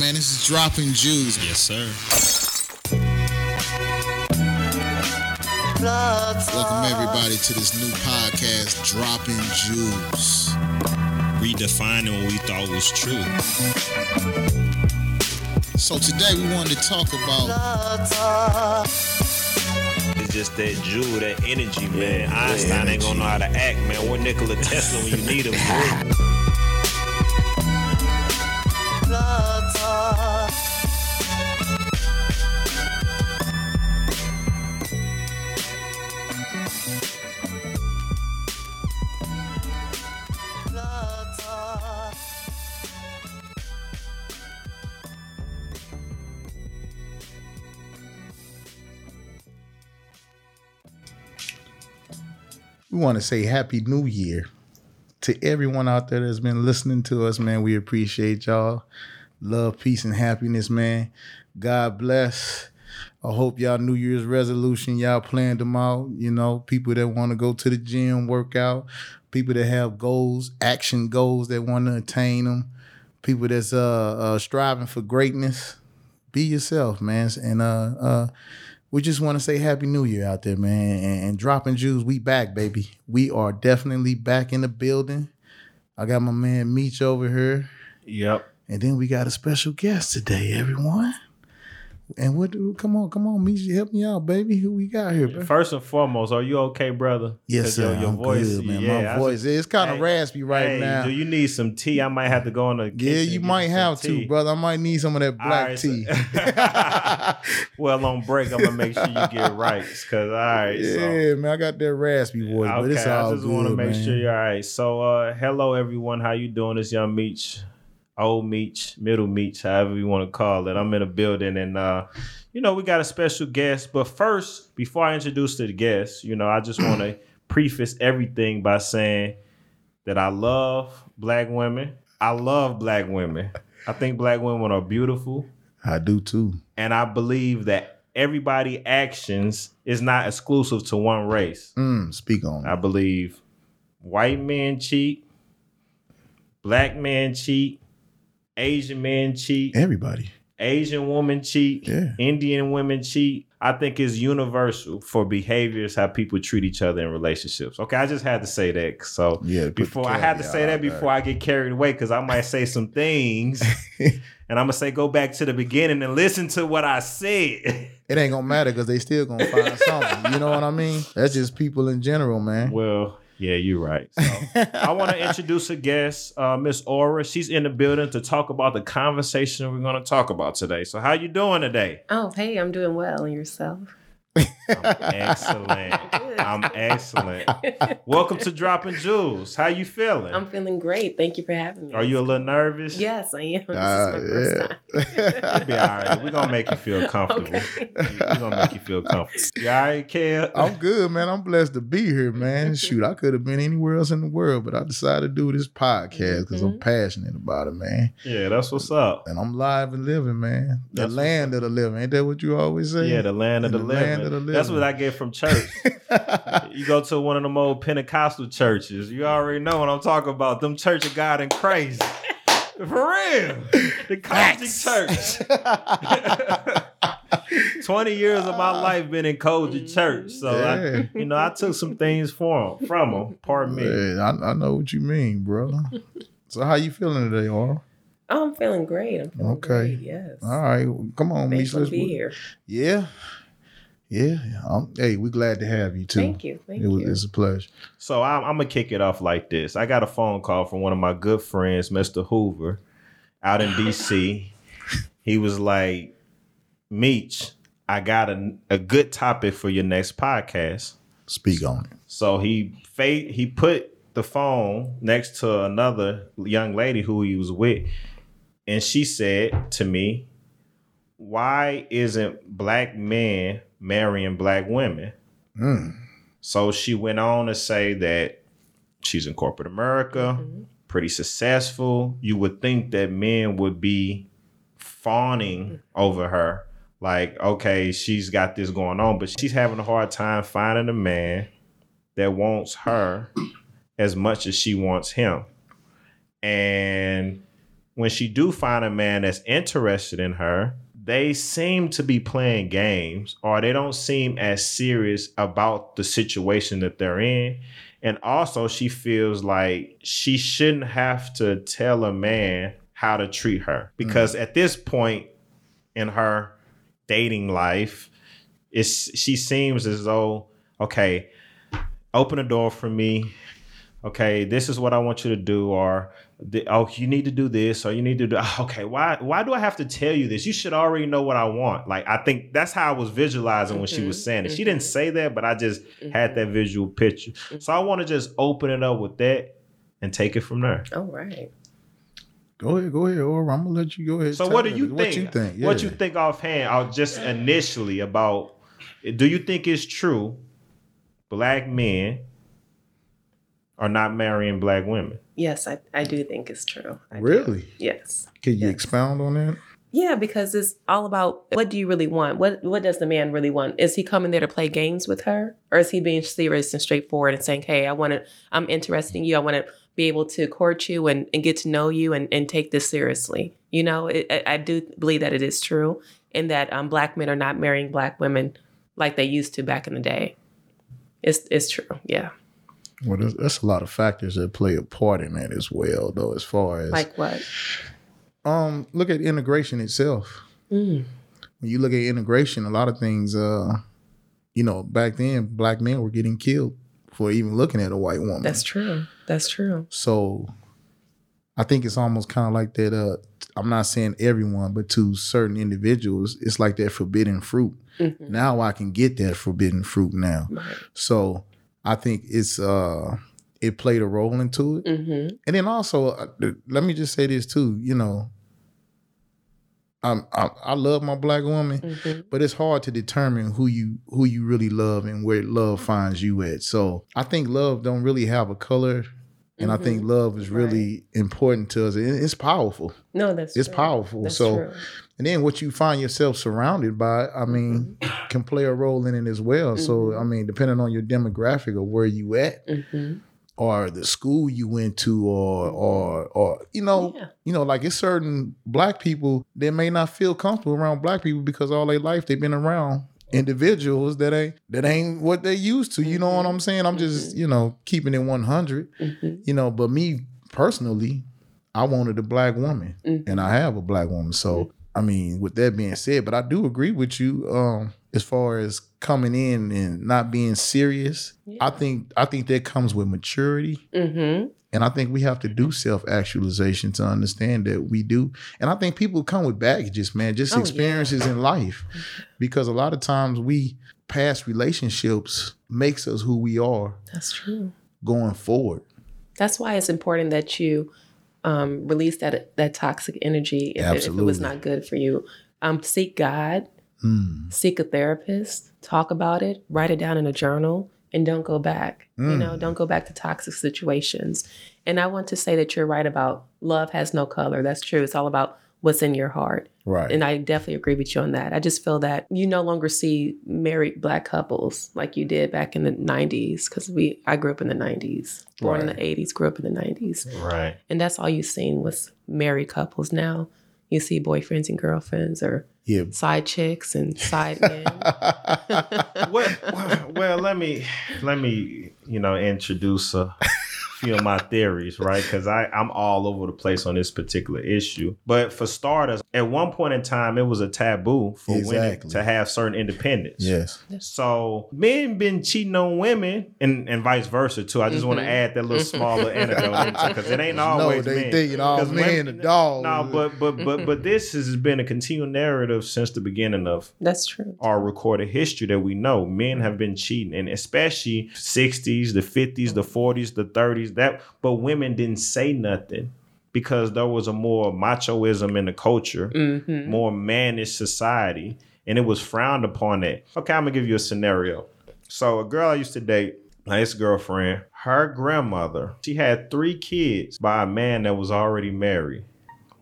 man. This is Dropping Jewels. Yes, sir. Welcome everybody to this new podcast, Dropping Jewels. Redefining what we thought was true. So today we wanted to talk about It's just that jewel, that energy, man. Einstein ain't gonna know how to act, man. What Nikola Tesla when you need him? want to say happy new year to everyone out there that's been listening to us man. We appreciate y'all. Love peace and happiness man. God bless. I hope y'all new year's resolution y'all planned them out you know. People that want to go to the gym work out. People that have goals action goals that want to attain them people that's uh, uh striving for greatness. Be yourself man. And uh uh we just want to say happy new year out there man. And, and dropping jewels we back baby. We are definitely back in the building. I got my man meech over here. Yep. and then we got a special guest today everyone and what do come on come on meech help me out baby who we got here bro? First and foremost, are you okay, brother? yes sir Your, your voice, good, man yeah, my voice it's kind of Hey, raspy right hey, now Do you need some tea? I might have to go on the kitchen. yeah, you might have tea. to, brother. I might need some of that black right, so- tea. well, on break, I'm gonna make sure you get right. Cause all right, so yeah, man, I got that raspy voice, but it's all I just want to make man. sure you're all right. So, uh, hello everyone. How you doing? This young Meech, old Meech, middle Meech, however you want to call it. I'm in a building, and uh, you know we got a special guest. But first, before I introduce the guest, you know I just want to preface everything by saying that I love black women. I love black women. I think black women are beautiful. I do too. And I believe that everybody actions is not exclusive to one race. Mm, speak on I believe white men cheat, black men cheat, Asian men cheat, Everybody. Asian women cheat, Yeah. Indian women cheat. I think it's universal for behaviors how people treat each other in relationships. Okay, I just had to say that. So Yeah. before I had to say that before I get carried away because I might say some things, and I'm gonna say go back to the beginning and listen to what I said. It ain't gonna matter because they still gonna find something. You know what I mean? That's just people in general, man. Well, yeah, you're right. So I want to introduce a guest, uh, Miss Aura. She's in the building to talk about the conversation we're going to talk about today. So, how you doing today? Oh, hey, I'm doing well. And yourself? I'm excellent. I'm excellent. Welcome to Dropping Jewels. How you feeling? I'm feeling great. Thank you for having me. Are you a little nervous? Yes, I am. This Ah, is my first time. You'll be all right. We're gonna make you feel comfortable. Okay. We're gonna make you feel comfortable. You all right, Kel? I'm good, man. I'm blessed to be here, man. Shoot, I could have been anywhere else in the world, but I decided to do this podcast because I'm Mhm. passionate about it, man. Yeah, that's what's up. And I'm live and living, man. The That's what's land of the living. Ain't that what you always say? Yeah, the land of In the, the living. land of the That's living. what I get from church. you go to one of them old Pentecostal churches, you already know what I'm talking about. Them Church of God and Christ. For real. The COGIC Church. 20 years of my life been in COGIC Church. So, Yeah. I, you know, I took some things from them, from them. Pardon me. Yeah, I, I know what you mean, bro. so how you feeling today, Aura? I'm feeling great. I'm feeling Okay. great. Yes. All right, well, come on, Mish. Let's be here. Yeah, yeah. Um, hey, we're glad to have you too. Thank you. Thank it was, you. It's a pleasure. So I'm, I'm gonna kick it off like this. I got a phone call from one of my good friends, Mr. Hoover, out in DC. he was like, "Meech, I got a, a good topic for your next podcast." Speak on it. So he fa- he put the phone next to another young lady who he was with, and she said to me, "Why isn't black men marrying black women?" Mm. So she went on to say that she's in corporate America, Mhm. pretty successful. You would think that men would be fawning over her. Like, okay, she's got this going on, but she's having a hard time finding a man that wants her as much as she wants him. And when she do find a man that's interested in her, they seem to be playing games or they don't seem as serious about the situation that they're in. And also she feels like she shouldn't have to tell a man how to treat her mm. because at this point in her dating life, it's she seems as though okay, open the door for me. Okay, this is what I want you to do, or the, oh, you need to do this, or you need to do. Oh, okay, why why do I have to tell you this? You should already know what I want. Like I think that's how I was visualizing when she was mm-hmm, saying it. She didn't mm-hmm. say that, but I just had that mm-hmm. visual picture. So I want to just open it up with that and take it from there. All right. Go ahead, go ahead, or I'm gonna let you go ahead. So what do you think? What you think? What Yeah. you think offhand? Or just initially about? Do you think it's true? Black men are not marrying black women. Yes, I, I do think it's true. I do. Really? Yes. Can you Yes. expound on that? Yeah, because it's all about what do you really want? What what does the man really want? Is he coming there to play games with her? Or is he being serious and straightforward and saying, Hey, I wanna I'm interested in you. I wanna be able to court you and, and get to know you and, and take this seriously. You know, it, I, I do believe that it is true and that um, black men are not marrying black women like they used to back in the day. It's it's true. Yeah. Well, there's, that's a lot of factors that play a part in that as well, though. As far as Like what? um, look at integration itself. Mm. When you look at integration, a lot of things, uh, you know, back then, black men were getting killed for even looking at a white woman. That's true. That's true. So I think it's almost kind of like that. Uh, I'm not saying everyone, but to certain individuals, it's like that forbidden fruit. Mhm. Now I can get that forbidden fruit now. Right. So I think it's uh, it played a role into it. Mm-hmm. And then also, uh, let me just say this too. You know, I'm, I I love my black woman, Mm-hmm. but it's hard to determine who you who you really love and where love finds you at. So I think love don't really have a color, and I think love is really important to us. It's powerful. No, that's It's true. powerful. That's so, true. And then what you find yourself surrounded by, I mean, can play a role in it as well. So I mean, depending on your demographic or where you at, Mm-hmm. or the school you went to or or or you know Yeah. you know like it's certain black people that may not feel comfortable around black people because all their life they've been around individuals that ain't that ain't what they used to you know what i'm saying i'm just you know keeping it 100 Mm-hmm. you know but me personally i wanted a black woman Mm-hmm. and i have a black woman so i mean with that being said but i do agree with you um as far as coming in and not being serious i think i think that comes with maturity Mm-hmm. and I think we have to do self actualization to understand that we do. And I think people come with baggages, man, just Oh, yeah. experiences in life. Because a lot of times we past relationships makes us who we are That's true. going forward. That's why it's important that you um, release that that toxic energy if, it- if it was not good for you. Um, seek God, Mm. seek a therapist, talk about it, write it down in a journal, and don't go back. You know, don't go back to toxic situations. And I want to say that you're right about love has no color. That's true. It's all about what's in your heart. Right. And I definitely agree with you on that. I just feel that you no longer see married black couples like you did back in the 90s because we I grew up in the 90s. Born in the 80s, grew up in the 90s. Right. And that's all you've seen was married couples. Now you see boyfriends and girlfriends or yeah. side chicks and side men. well, well, well, let me let me you know introduce a few of my theories, right? Because I I'm all over the place on this particular issue. But for starters, at one point in time, it was a taboo for women to have certain independence. yes. So men been cheating on women and, and vice versa too. I just want to mm-hmm. add that little mm-hmm. smaller anecdote because it ain't No, always they men. thinking all 'Cause men women- a dog. No, but but but but this has been a continual narrative since the beginning of That's true. our recorded history that we know men have been cheating and especially 60s the 50s the 40s the 30s that but women didn't say nothing because there was a more machoism in the culture Mm-hmm. more mannish society and it was frowned upon that okay i'm gonna give you a scenario so a girl i used to date my ex-girlfriend her grandmother she had three kids by a man that was already married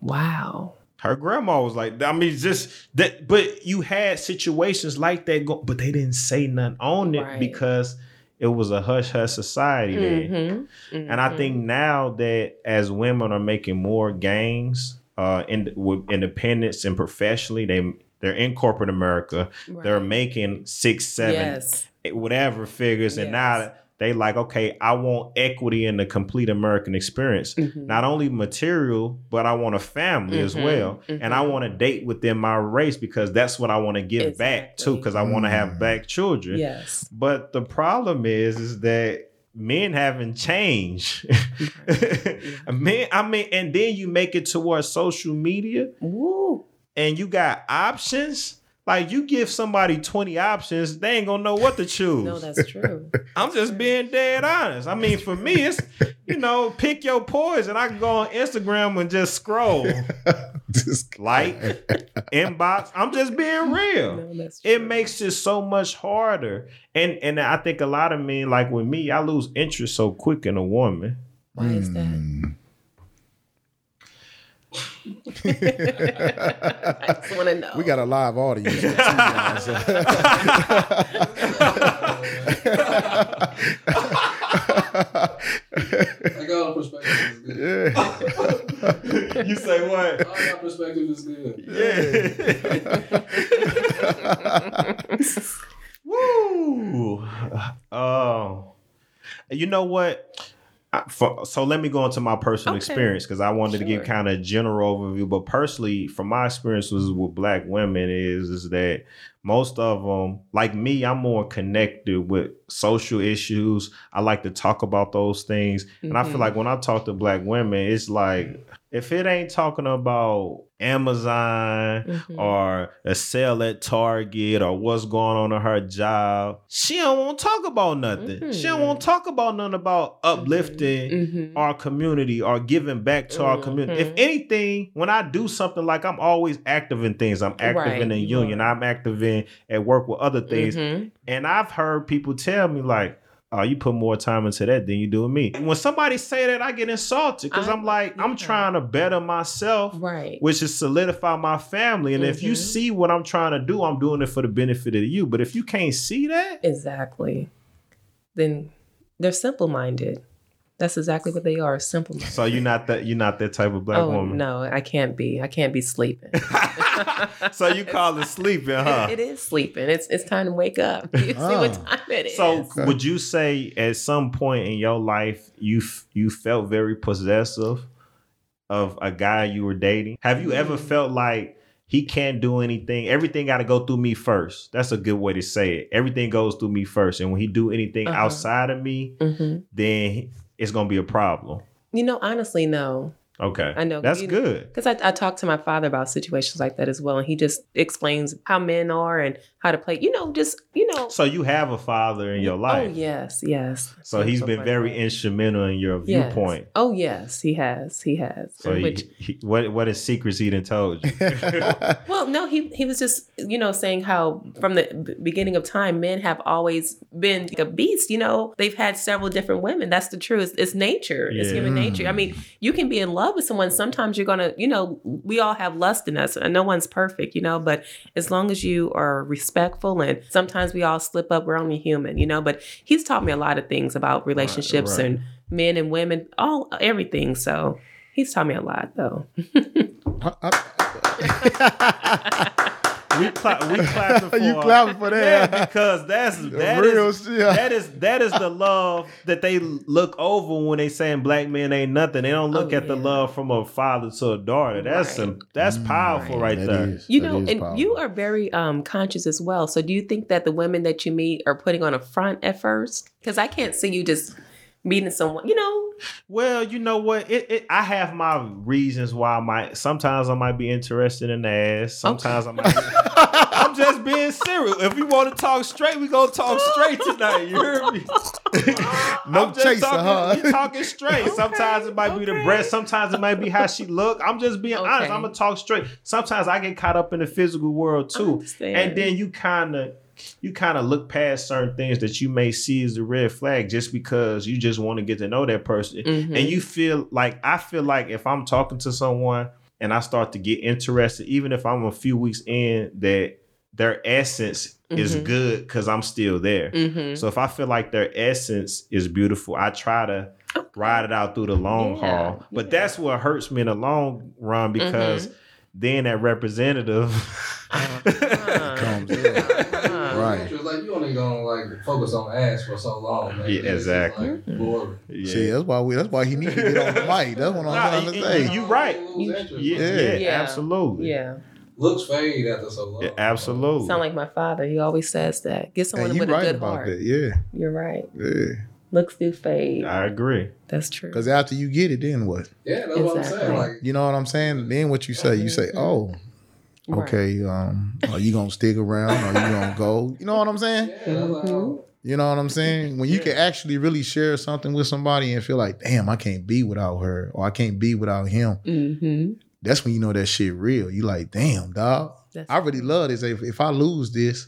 Wow. her grandma was like, I mean, just that. But you had situations like that, go, but they didn't say nothing on it Right. because it was a hush hush society then. Mm-hmm. And I think now that as women are making more gains uh, in with independence and professionally. They they're in corporate America. They're making six, seven, Yes. whatever figures, and Yes. now they like, okay, I want equity in the complete American experience. Mhm. Not only material, but I want a family as Mhm, well, and I mhm. want to date within my race because that's what I want to give back to. Because I want to have Mm. black children. Yes. But the problem is, is that men haven't changed. men, I mean, and then you make it towards social media Woo. and you got options. Like you give somebody 20 options, they ain't gonna know what to choose. No, that's true. I'm just being dead honest. I mean, for me, it's you know, pick your poison. I can go on Instagram and just scroll, Just- like, inbox. I'm just being real No, that's true. it makes it so much harder. And and I think a lot of men, like with me, I lose interest so quick in a woman. Why is that? Hmm. I just want to know. We got a live audience. too, guys. I got all perspective is good. yeah. you say what? All my perspective is good. Yeah. Woo. Oh. you know what? For, so let me go into my personal Okay. experience because I wanted to give kind of general overview. But personally, from my experiences with black women, is is that most of them, like me, I'm more connected with social issues. I like to talk about those things, and I feel Mhm. like when I talk to black women, it's like if it ain't talking about Amazon Mhm. or a sale at Target or what's going on in her job, she don't want to talk about nothing. She don't want to talk about nothing about uplifting Mhm. our community or giving back to our community. If Mhm. anything, when I do something like I'm always active in things. I'm active Right, in a union. I'm active in at work with other things. Mhm. And I've heard people tell me like, "Oh, you put more time into that than you do with me." When somebody say that, I get insulted because I'm like, I'm trying to better myself Right. which is solidify my family. And if you Mhm. see what I'm trying to do, I'm doing it for the benefit of you. But if you can't see that, Exactly. Then they're simple minded. That's exactly what they are, simple minded. so you're not that you're not that type of black oh woman. no, I can't be. I can't be sleeping. so you call it sleeping, huh? It- it is sleeping. It's it's time to wake up. You see what Ah. time it is. So would you say at some point in your life you f- you felt very possessive of a guy you were dating? Have you ever Mm. felt like he can't do anything? Everything got to go through me first. That's a good way to say it. Everything goes through me first, and when he do anything Uh-huh. outside of me, Mhm. then it's gonna be a problem. you know, honestly, no. Okay, I know, that's good. Because I, I talked to my father about situations like that as well, and he just explains how men are and how to play. You know, just you know. So you have a father in your oh, life. Oh yes, yes. So he's been funny. very instrumental in your Yes. viewpoint. Oh yes, he has. He has. So he, Which he, what what is secrets he done told you? Well, no, he he was just you know saying how from the beginning of time, men have always been like a beast. You know, they've had several different women. That's the truth. It's nature. It's human nature. I mean, you can be in love with someone. Sometimes you're gonna, you know, we all have lust in us, and no one's perfect, you know. But as long as you are respectful, and sometimes we all slip up. We're only human, you know. But he's taught me a lot of things about relationships right. and men and women, all everything. So. He's taught me a lot, though. we cla- we clapping for You clapping for that. Yeah, because that's that real is shit. that is that is the love that they look over when they saying black men ain't nothing. They don't look Oh, at the love from a father to a daughter. That's Right. some that's powerful right, That there. is- You that know, and powerful. you are very um, conscious as well. So, do you think that the women that you meet are putting on a front at first? Because I can't see you just meeting someone. You know, Well, you know what? It, it I have my reasons why I might sometimes I might be interested in the ass. Sometimes I might be, I'm just being serious. If we want to talk straight, we gonna talk straight tonight. You hear me? No I'm just chaser, talking, huh? We talking straight. Sometimes it might be the okay. breast. Sometimes it might be how she look. I'm just being honest. I'm gonna talk straight. Sometimes I get caught up in the physical world too, and then you kind of you kind of look past certain things that you may see as a red flag just because you just want to get to know that person, Mhm. and you feel like I feel like if I'm talking to someone and I start to get interested, even if I'm a few weeks in, that their essence is Mhm. good because I'm still there. Mhm. So if I feel like their essence is beautiful, I try to ride it out through the long Yeah, haul. But yeah. that's what hurts me in the long run because Mm-hmm. then that representative Uh-huh. Comes in. Right. It's like you only gonna like focus on ass for so long. Man. Yeah, exactly. Like, mm-hmm. boring. Yeah. See, that's why we. That's why he need to get on the mic. That's what I'm Nah, trying to you- say. you right. Lose yeah, Yeah. yeah, Yeah. absolutely. Yeah. Looks fade after so long. Yeah, absolutely. Sound like my father. He always says that. Get someone and you with a right good about heart. that. Yeah, You're right. yeah. Looks do fade. I agree. That's true. Because after you get it, then what? Yeah, that's what I'm Exactly. saying. Like, You know what I'm saying? Then what you say? You say, mm-hmm. "Oh, Right. okay. Um, are you gonna stick around? Or you gonna go? You know what I'm saying? yeah, that's like, oh, You know what I'm saying? When you can actually really share something with somebody and feel like, damn, I can't be without her, or I can't be without him. Mm-hmm. That's when you know that shit real. You like, damn, dog. That's I really love this. If, if I lose this,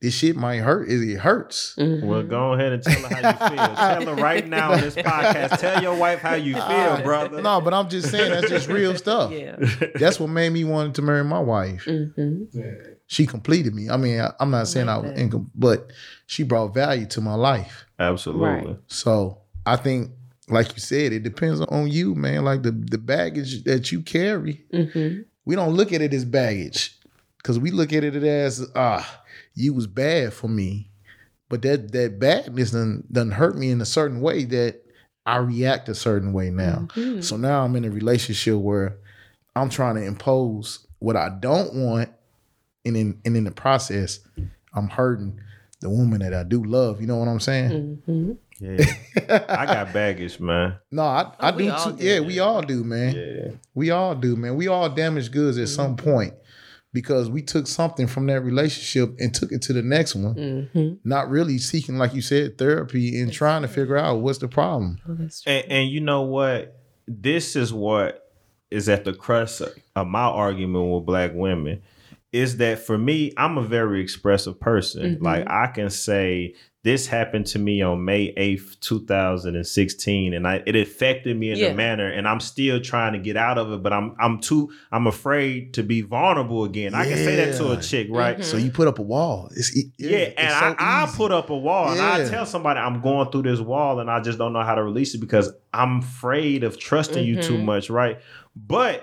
this shit might hurt. It, it hurts. Mm-hmm. Well, go ahead and tell her how you feel. tell her right now on this podcast. Tell your wife how you feel, brother. No, but I'm just saying that's just real stuff. Yeah. That's what made me want to marry my wife. Mm-hmm. yeah. She completed me. I mean, I, I'm not saying I was that. income, but she brought value to my life. Absolutely. Right. So I think, like you said, it depends on you, man. Like the the baggage that you carry, Mm-hmm. we don't look at it as baggage because we look at it as ah, you was bad for me, but that that badness done done hurt me in a certain way that I react a certain way now. Mm-hmm. So now I'm in a relationship where I'm trying to impose what I don't want, and in and in the process, I'm hurting the woman that I do love. You know what I'm saying? Mm-hmm. Yeah. I got baggage, man. No, I, I Oh, do too. do. Yeah, we all do, man. Yeah. We all do, man. We all damage goods at some Mm-hmm. point because we took something from that relationship and took it to the next one, Mm-hmm. not really seeking, like you said, therapy and trying to figure out what's the problem. Oh. And, and you know what? This is what is at the crux of my argument with black women is that for me, I'm a very expressive person. Mhm. Like I can say this happened to me on May 8th, 2016 and I it affected me in Yeah. a manner and I'm still trying to get out of it, but I'm I'm too I'm afraid to be vulnerable again. I can say that to a chick, right? Mhm. So you put up a wall. It's e- Yeah, and it's so I, I put up a wall and I tell somebody I'm going through this wall and I just don't know how to release it because I'm afraid of trusting you too Mhm. much, right? But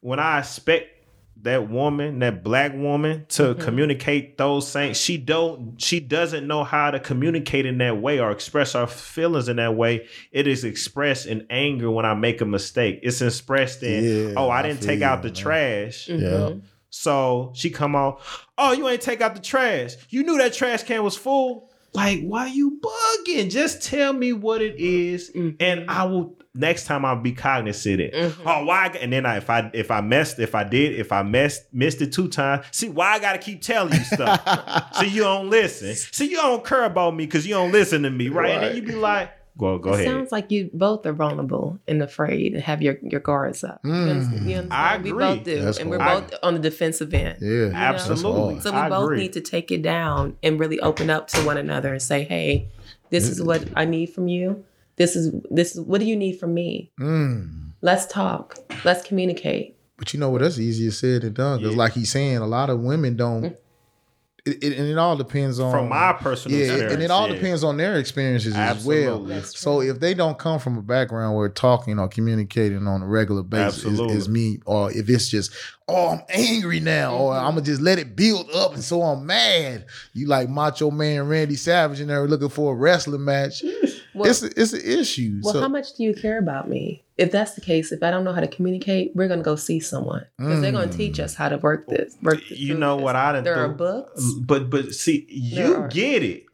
when I expect that woman, that black woman, to Mhm. communicate those things, she don't she doesn't know how to communicate in that way or express her feelings in that way. It is expressed in anger when I make a mistake. It's expressed in, Yeah, oh, I I didn't take you, out the man. trash. Yeah. So she come on, oh, you ain't take out the trash. You knew that trash can was full. Like, why you bugging? Just tell me what it is, Mhm. and I will. Next time I'll be cognizant. of it. Mhm. Oh, why? I- And then I, if I if I messed, if I did, if I messed missed it two times. See why I gotta keep telling you stuff. so you don't listen. So you don't care about me because you don't listen to me, right? And then Right. you be like, go go it ahead. sounds like you both are vulnerable and afraid and have your, your guards up. You Mm. understand? You understand? I We both do. That's and we're hard. both on the defensive end. yeah, Absolutely. That's So we I both agree. need to take it down and really open up to one another and say, "Hey, this is what I need from you. This is this is what do you need from me? Mm. Let's talk. Let's communicate." But you know what? That's easier said than done. Because, Yeah. like he's saying, a lot of women don't. It, it, and it all depends on From my personal yeah, experience, and it all yeah. depends on their experiences as well. That's So if they don't come from a background where talking or communicating on a regular basis is, is me, or if it's just, oh, I'm angry now, or Mm-hmm. I'm gonna just let it build up, and so I'm mad. You like Macho Man Randy Savage in there looking for a wrestling match. Well- it's it's an issue. Well, so, how much do you care about me? If that's the case, if I don't know how to communicate, we're gonna go see someone because they're gonna teach us how to work this. Work this You know this. what I done There are books. But but see, you get it.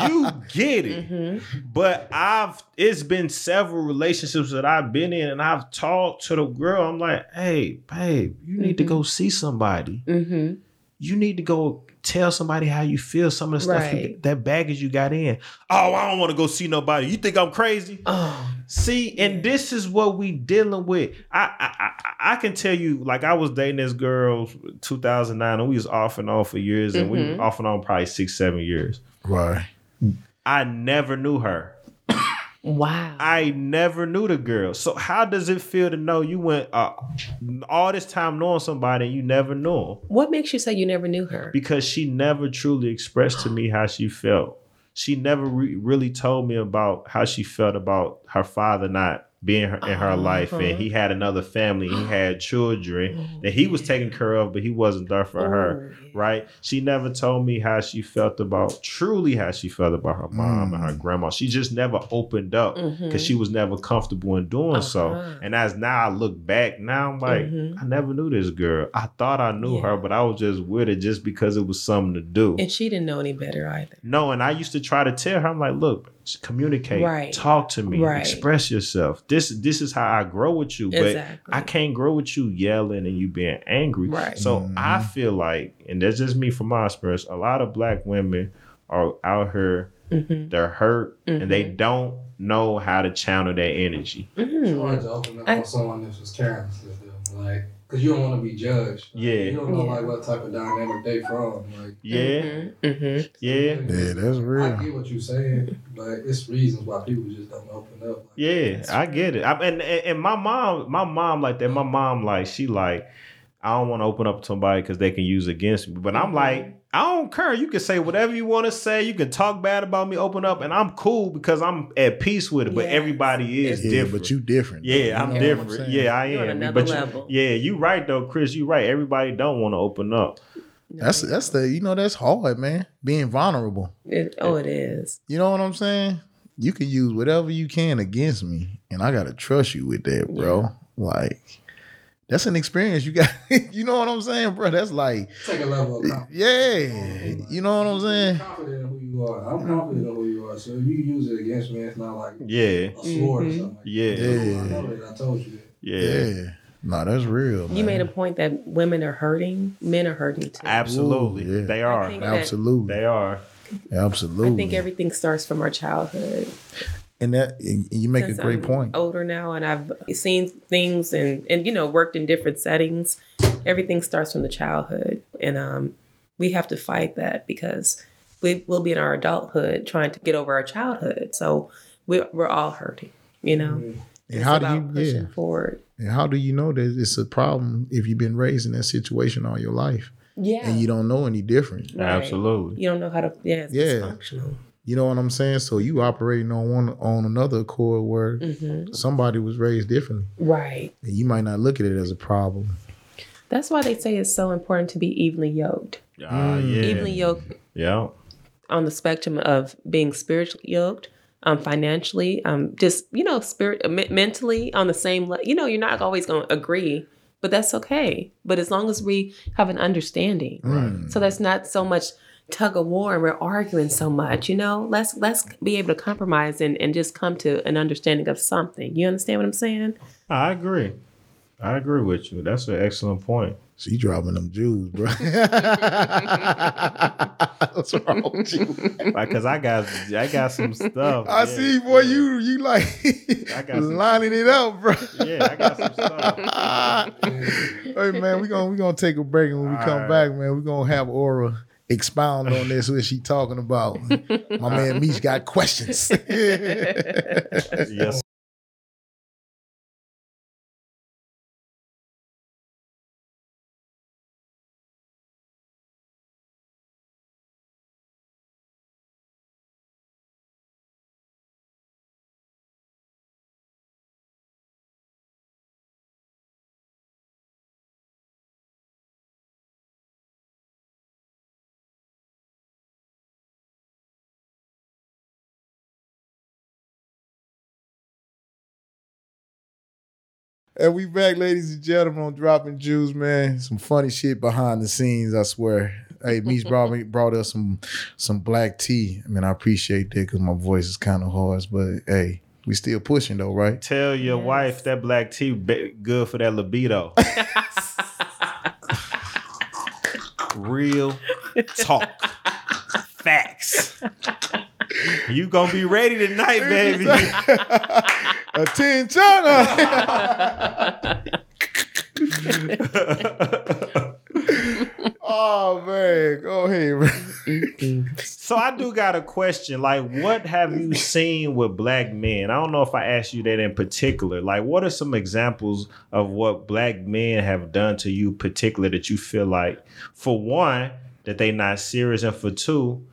you get it. hmm But I've it's been several relationships that I've been in, and I've talked to the girl. I'm like, hey, babe, you need to Mhm. go see somebody. hmm You need to go tell somebody how you feel. Some of the stuff you, that baggage you got in. Oh, I don't want to go see nobody. You think I'm crazy? Oh, See, and this is what we dealing with. I, I I I can tell you, like I was dating this girl 2009, and we was off and on for years, and we Mhm. were off and on probably six, seven years. right. I never knew her. Wow. I never knew the girl. So how does it feel to know you went uh, all this time knowing somebody and you never knew them? what makes you say you never knew her? Because she never truly expressed to me how she felt. she never re- really told me about how she felt about her father not being her, in her life Uh-huh. and he had another family he had children that he was taking care of but he wasn't there for her Oh, right she never told me how she felt about truly how she felt about her mom and her Mm. grandma she just never opened up because Mhm. she was never comfortable in doing so Uh-huh. and as now i look back now i'm like Mhm. i never knew this girl i thought i knew Yeah. her but i was just with it just because it was something to do And she didn't know any better either. no, and I used to try to tell her, I'm like, look, communicate, Right. talk to me, Right. express yourself. This this is how I grow with you, but. I can't grow with you yelling and you being angry. Right. So I feel like, and that's just me from my experience, a lot of black women are out here, Mhm. they're hurt, and they Mhm. don't know how to channel their energy. It's Mhm. hard to open up I- on someone that was careless with them, like, cause you don't want to be judged. Like, Yeah. You don't know Yeah. like what type of dynamic they from. Like, Yeah, Mhm. Mhm. yeah, Yeah, that's real. I get what you're saying, but it's reasons why people just don't open up. Like, yeah. I get it. I, and, and and my mom, my mom like that. My mom like she like. I don't want to open up to somebody because they can use against me. But I'm like, I don't care. You can say whatever you want to say. You can talk bad about me, open up, and I'm cool because I'm at peace with it. But Yes. everybody is yeah, different. but you different. yeah, You I'm know what different. yeah, I You're on am. another but you- level. yeah, you right though, Chris. You right. Everybody don't want to open up. That's that's the you know that's hard, man. Being vulnerable. It, oh, it is. You know what I'm saying? You can use whatever you can against me, and I gotta trust you with that, bro. Like that's an experience you got. you know what I'm saying, bro? That's like, Take a level of confidence. yeah. You know what I'm saying? confident in who you are. I'm confident in who you are. So if you use it against me, it's not like Yeah, a sword or Mhm. something. Like yeah, that. Yeah. I know that. I told you that. yeah. Yeah. No, that's real. You made a point that women are hurting, men are hurting too. Absolutely, Ooh, yeah. they are. absolutely, They are. absolutely. I think everything starts from our childhood. And that and you make a great I'm point. Older now, and I've seen things and and you know worked in different settings. Everything starts from the childhood, and um, we have to fight that because we will be in our adulthood trying to get over our childhood. So we're we're all hurting, you know. Mhm. And It's how do you pushing yeah? forward? And how do you know that it's a problem if you've been raised in that situation all your life Yeah, and you don't know any different? Right. Absolutely. You don't know how to. Yeah, it's Yeah. dysfunctional. You know what I'm saying? So you operating on one on another accord where hmm somebody was raised differently, Right. and you might not look at it as a problem. That's why they say it's so important to be evenly yoked. Ah, Mm. yeah. Evenly yoked Yeah. on the spectrum of being spiritually yoked, um, financially, um, just you know, spirit uh, me- mentally on the same. Le- you know, you're not always going to agree, but that's okay. But as long as we have an understanding, Mm. so that's not so much tug of war and we're arguing so much. You know, let's let's be able to compromise and and just come to an understanding of something. You understand what I'm saying? I agree. I agree with you. That's an excellent point. So you dropping them Jewels, bro. What's wrong with you? Like, cause I got, I got some stuff. I yeah. see, boy. You you like I got some- lining it up, bro. Yeah, I got some stuff. hey man, we gonna we gonna take a break, and when we come right. back, man, we are gonna have Aura expound on this. What she talking about? My man Meech got questions. Yes. And we back, ladies and gentlemen, on dropping Jewels, man. Some funny shit behind the scenes, I swear. Hey, Meech brought me brought us some some black tea. I mean, I appreciate that because my voice is kind of hoarse, but hey, we still pushing though, right? Tell your Yes. wife that black tea be- good for that libido. Real talk. Facts. You gonna be ready tonight, baby. Attention! oh man, go ahead, man. so I do got a question. Like, what have you seen with black men? I don't know if I asked you that in particular. Like, what are some examples of what black men have done to you, particular that you feel like, for one, that they not serious, and for two,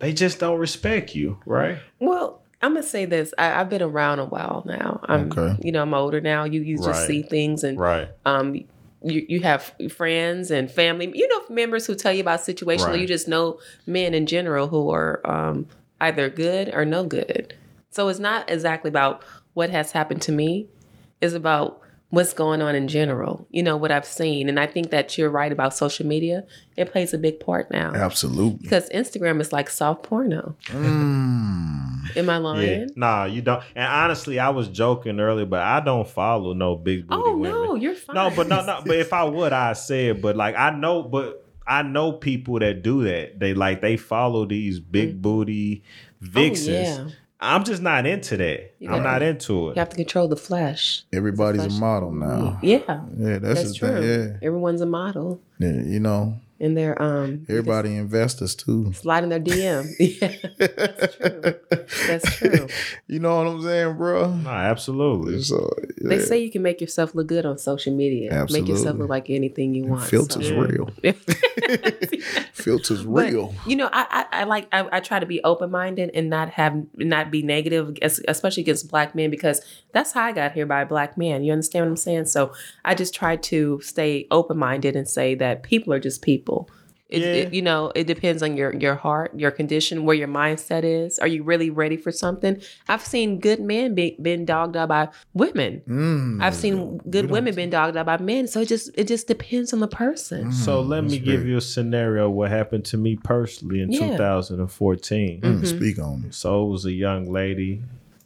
they just don't respect you, right? Well, I'm gonna say this. I, I've been around a while now. I'm, Okay. you know, I'm older now. You you just Right. see things, and Right. um, you you have friends and family, you know, members who tell you about situations. Right. You just know men in general who are um either good or no good. So it's not exactly about what has happened to me. It's about what's going on in general. You know what I've seen, and I think that you're right about social media. It plays a big part now Absolutely. because Instagram is like soft porno. Mm. Am I Yeah. lying? Nah, you don't. And honestly, I was joking earlier, but I don't follow no big booty Oh women. no, you're fine. No, but no, no. But if I would, I say it. But like, I know, but I know people that do that. They like they follow these big mm. booty oh, vixens. Oh, yeah. I'm just not into that. You I'm not into it. You have to control the flesh. Everybody's a Flesh- model now. Yeah, Yeah, that's, that's the true. thing. Everyone's a model, Yeah. yeah, you know, and they're um everybody investors too. slide in their DM. yeah, that's true. That's true. You know what I'm saying, bro? No, absolutely. So They say you can make yourself look good on social media. Make yourself look like anything you want. filters so- real. Filters But, real. you know, I I, I like I, I try to be open minded and not have not be negative, especially against black men because that's how I got here by a black man. You understand what I'm saying? So I just try to stay open minded and say that people are just people. It, Yeah. it- you know, it depends on your your heart, your condition, where your mindset is. Are you really ready for something? I've seen good men be been dogged out by women. Mm. I've seen good women been dogged out by men. So it just it just depends on the person. So Mm, let me that's give you a scenario what happened to me personally in Yeah. 2014. Mm, Speak on it. So it was a young lady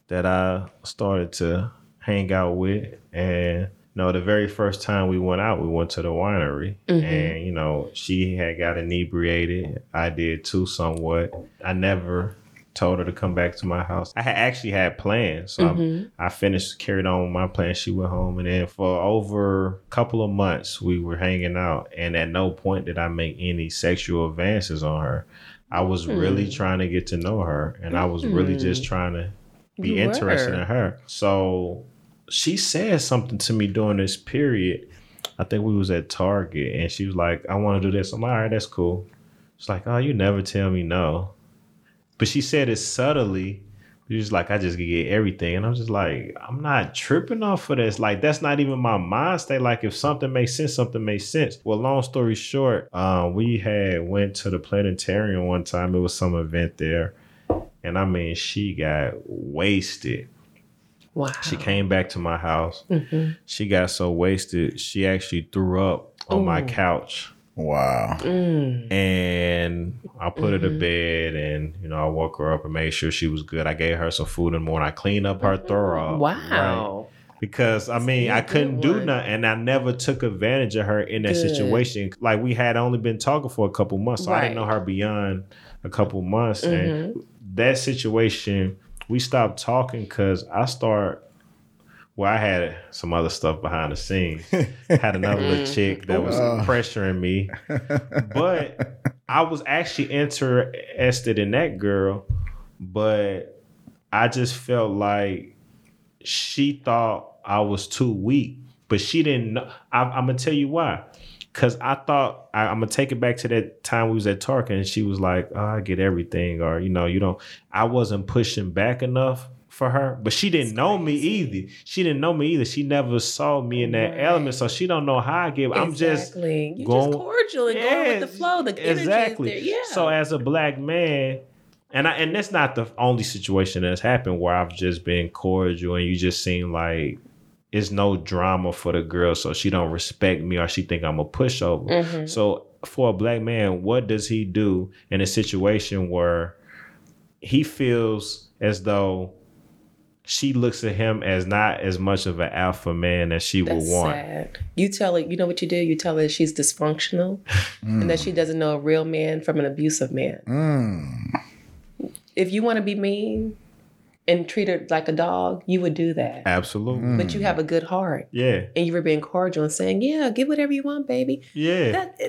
that I started to hang out with, and know, the very first time we went out, we went to the winery, mm-hmm. and you know, she had got inebriated. I did too, somewhat. I never told her to come back to my house. I had actually had plans, so Mhm. I, I finished, carried on with my plans. She went home, and then for over a couple of months, we were hanging out, and at no point did I make any sexual advances on her. I was hmm. really trying to get to know her, and I was really just hmm. trying to be You interested were. in her. So she said something to me during this period. I think we was at Target, and she was like, "I want to do this." I'm like, "All right, that's cool." She's like, "Oh, you never tell me no," but she said it subtly. She's like, "I just get everything," and I'm just like, "I'm not tripping off of this. Like, that's not even my mind state. Like, if something makes sense, something makes sense." Well, long story short, um, we had went to the planetarium one time. It was some event there, and I mean, she got wasted. Wow. She came back to my house. Mhm. She got so wasted, she actually threw up on my couch. Wow. Mm. And I put her to bed and, you know, I woke her up and made sure she was good. I gave her some food in the morning. I cleaned up her throw up. right? Wow. Because I mean, I couldn't do one. nothing and I never took advantage of her in that Good. situation. Like we had only been talking for a couple months. So I didn't know her beyond a couple months. And Mhm. that situation, we stopped talking because I start. Well, I had some other stuff behind the scenes. had another little chick that was Uh. pressuring me, but I was actually interested in that girl, but I just felt like she thought I was too weak, but she didn't know. I, I'm gonna tell you why. Cause I thought I, I'm gonna take it back to that time we was at Target, and she was like, oh, "I get everything," or you know, you don't. I wasn't pushing back enough for her, but she didn't know me either. She didn't know me either. She never saw me in that Right. element, so she don't know how I give. I'm just Exactly. You're going- just cordial and going with the flow. The exactly. energy is there. Yeah. So as a black man, and I, and that's not the only situation that's happened where I've just been cordial and you just seem like it's no drama for the girl, so she don't respect me or she think I'm a pushover. Mhm. So for a black man, what does he do in a situation where he feels as though she looks at him as not as much of an alpha man as she That's would want? sad. You tell her, you know what you do? You tell her she's dysfunctional and that she doesn't know a real man from an abusive man. Mm. If you want to be mean and treat her like a dog, you would do that. Absolutely. But you have a good heart Yeah. and you were being cordial and saying, Yeah, get whatever you want, baby. Yeah. That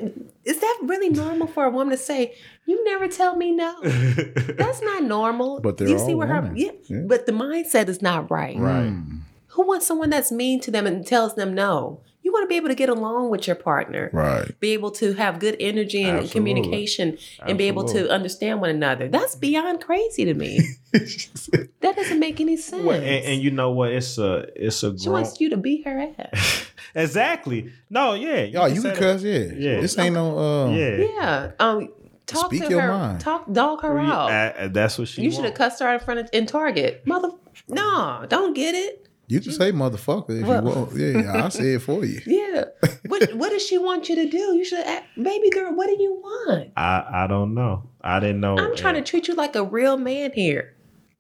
is that really normal for a woman to say, You never tell me no? That's not normal. But they're you see all where her yeah, Yeah. but the mindset is not right. Right. Mm. Who wants someone that's mean to them and tells them no? You want to be able to get along with your partner. Right. Be able to have good energy and Absolutely. communication and be able to understand one another. That's beyond crazy to me. that doesn't make any sense. Well, and, and you know what? It's a it's a she wants you to beat her ass. exactly. No, yeah, Y'all, you say can cuss, yeah. Yeah. This ain't no um Yeah, yeah. Um talk Speak to your her. mind. Talk dog her We- out. uh, that's what she. you should have cussed her out in front of in Target. Mother no, don't get it. You can say motherfucker if Well- you want. Yeah, I'll say it for you. Yeah. what what does she want you to do? You should ask, baby girl, what do you want? I I don't know. I didn't know. I'm trying to treat you like a real man here.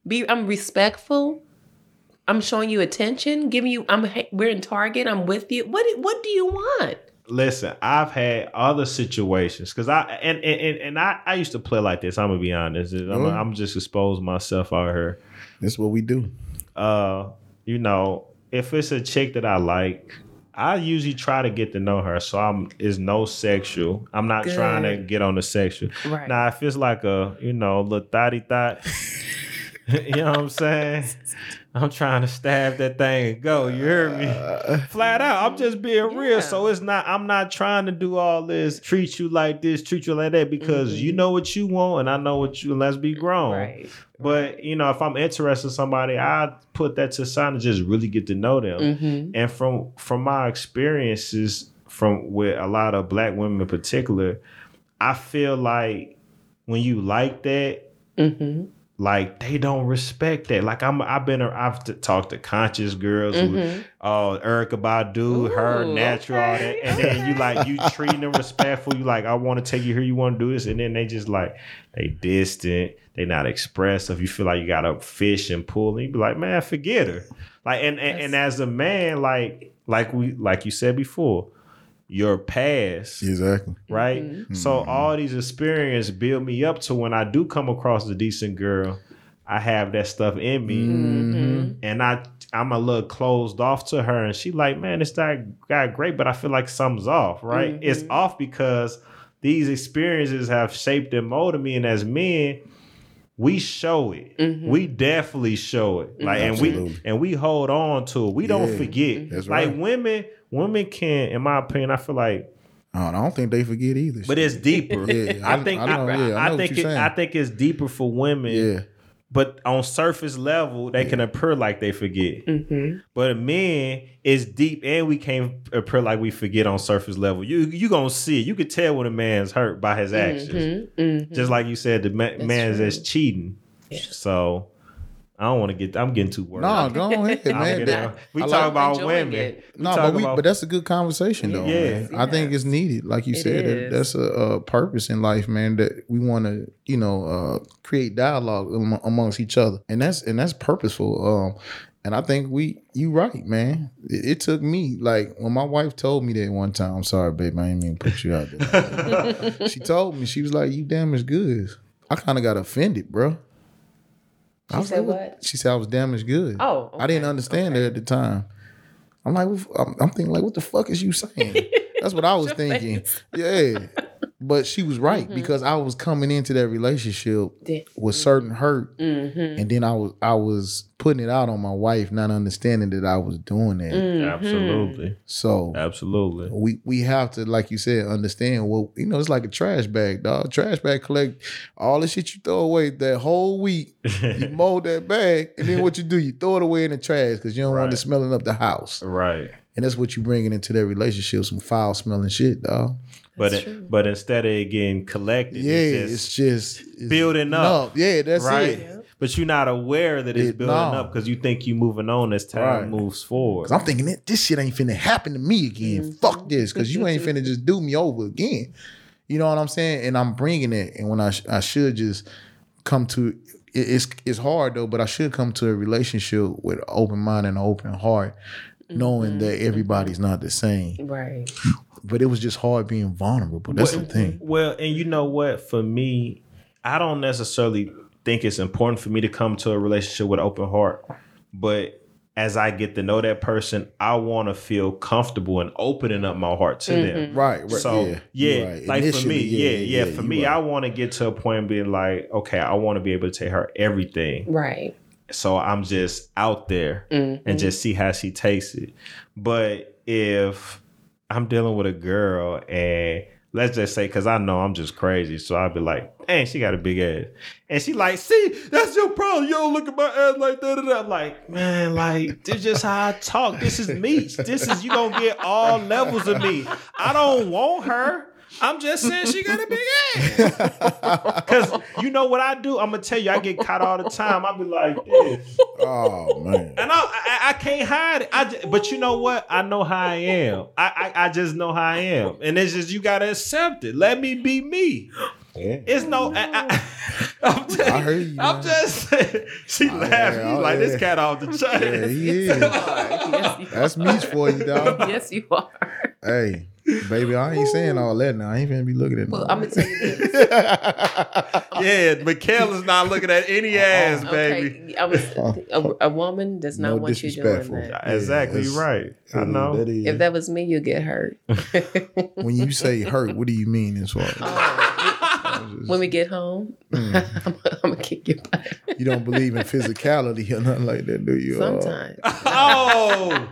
Be I'm respectful. I'm showing you attention, giving you I'm we're in Target, I'm with you. What what do you want? listen. I've had other situations because I and and and, and I, I used to play like this. I'm gonna be honest. I'm, Oh. I'm just expose myself out here. That's what we do. Uh, you know, if it's a chick that I like. I usually try to get to know her, so I'm is no sexual. I'm not trying to get on the sexual. Right. Now, if it's like a, you know, little thotty thot, you know what I'm saying? I'm trying to stab that thing and go. You hear me? Flat out. I'm just being Yeah. real. So it's not, I'm not trying to do all this, treat you like this, treat you like that, because Mhm. you know what you want and I know what you, let's be grown. Right. But, you know, if I'm interested in somebody, I put that to the side and just really get to know them. Mm-hmm. And from from my experiences from with a lot of black women in particular, I feel like when you like that, Mm-hmm. Like they don't respect that. Like I'm, I've been, I've talked to conscious girls, who, Mm-hmm. oh Erykah Badu, her Ooh, natural, all that, and then you like you treating them respectful. You like, I want to take you here. You want to do this, and then they just like they distant. They not expressive. You feel like you gotta fish and pull, and you be like, man, forget her. Like, and and, and as a man, like like we like you said before, your past Exactly. right? Mm-hmm. So all these experiences build me up to when I do come across a decent girl, I have that stuff in me, Mm-hmm. and I I'm a little closed off to her, and she like, man, this guy guy great, but I feel like something's off, right? It's Mhm. off because these experiences have shaped and molded me, and as men. We show it. Mhm. We definitely show it. Like and we and we hold on to it. We don't forget. that's like right. women, women can, in my opinion, I feel like Oh, I don't think they forget either. but it's deeper. Yeah, I I- think I I, yeah, I I think it. I think it's deeper for women. yeah. But on surface level, they can appear like they forget. Mm-hmm. But men, it's deep, and we can't appear like we forget on surface level. You you gonna see it. You could tell when a man's hurt by his actions. Mm-hmm. Just like you said, the ma- man's true. that's cheating. Yeah. So I don't want to get. I'm getting too worried. No, go ahead, I'm man. getting- That- we I talk like- about women. We no, talk but we about- but that's a good conversation though. Yeah. I think it's needed. Like you It said, that, is. that's a, a purpose in life, man. That we want to, you know, uh, create dialogue am- amongst each other, and that's and that's purposeful. Um, and I think we, you right, man. It, it took me like when my wife told me that one time. I'm sorry, babe, I didn't mean to put you out there. she told me she was like, "You damn is good." I kind of got offended, bro. She said what? She said I was damaged good. Oh, I didn't understand okay. that at the time. I'm like, I'm, I'm thinking like, what the fuck is you saying? That's what I was thinking. Yeah, but she was right Mm-hmm. because I was coming into that relationship Di- with certain hurt, Mhm. and then I was I was putting it out on my wife, not understanding that I was doing that. Mhm. Absolutely, So absolutely. we we have to, like you said, understand. Well, you know, it's like a trash bag, dog. Trash bag collect all the shit you throw away that whole week. You mold that bag, and then what you do, you throw it away in the trash because you don't want Right. it smelling up the house. right. And that's what you bringing into that relationship, some foul smelling shit, dog. But it, but instead of it getting collected, Yeah, it's it's just just it's building up, Yeah, that's right? it. But you're not aware that it's It- building no. up because you think you're moving on as time Right. moves forward. Cause I'm thinking that this shit ain't finna happen to me again. Mm-hmm. Fuck this, cause you ain't finna just do me over again. You know what I'm saying? And I'm bringing it, and when I sh- I should just come to it- it's it's hard though, but I should come to a relationship with an open mind and an open heart, knowing Mm-hmm. that everybody's not the same. Right. But it was just hard being vulnerable. That's the thing. Well, and you know what? For me, I don't necessarily think it's important for me to come to a relationship with open heart, but as I get to know that person, I want to feel comfortable and opening up my heart to them. Right, right. So yeah, yeah, right. like for me, yeah, yeah, for me, right. I want to get to a point of being like, okay, I want to be able to tell her everything. Right. So I'm just out there Mhm. and just see how she takes it. But if I'm dealing with a girl and let's just say because I know I'm just crazy, so I'll be like, "Dang, she got a big ass," and she like, "See, that's your problem. You don't look at my ass like that." I'm like, "Man, like this is just how I talk. This is me. This is you gonna get all levels of me. I don't want her." I'm just saying she got a big ass. Cause you know what I do? I'm gonna tell you, I get caught all the time. I'll be like this. Oh man. And I, I, I can't hide it. I ju- but you know what? I know how I am. I, I, I just know how I am, and it's just you gotta accept it. Let me be me. Yeah. It's no. I, I, I'm just, I heard you, I'm man. just. she Oh, laughing. yeah, oh, like this cat off the chain. Yeah, he is. Yes, you are. That's me for you, dog. Yes, you are. Hey, baby, I ain't saying all that now. I ain't finna be looking at Well, I'm gonna tell you this. Yeah, is not looking at any ass, baby. Okay, I was a, a woman does not No want you doing disrespectful. that. Exactly that's- right. I know. That is. If that was me, you'd get hurt. when you say hurt, what do you mean as far as? Oh, when we get home, Mm. I'm, I'm gonna kick your butt. You don't believe in physicality or nothing like that, do you? Uh, Sometimes. oh,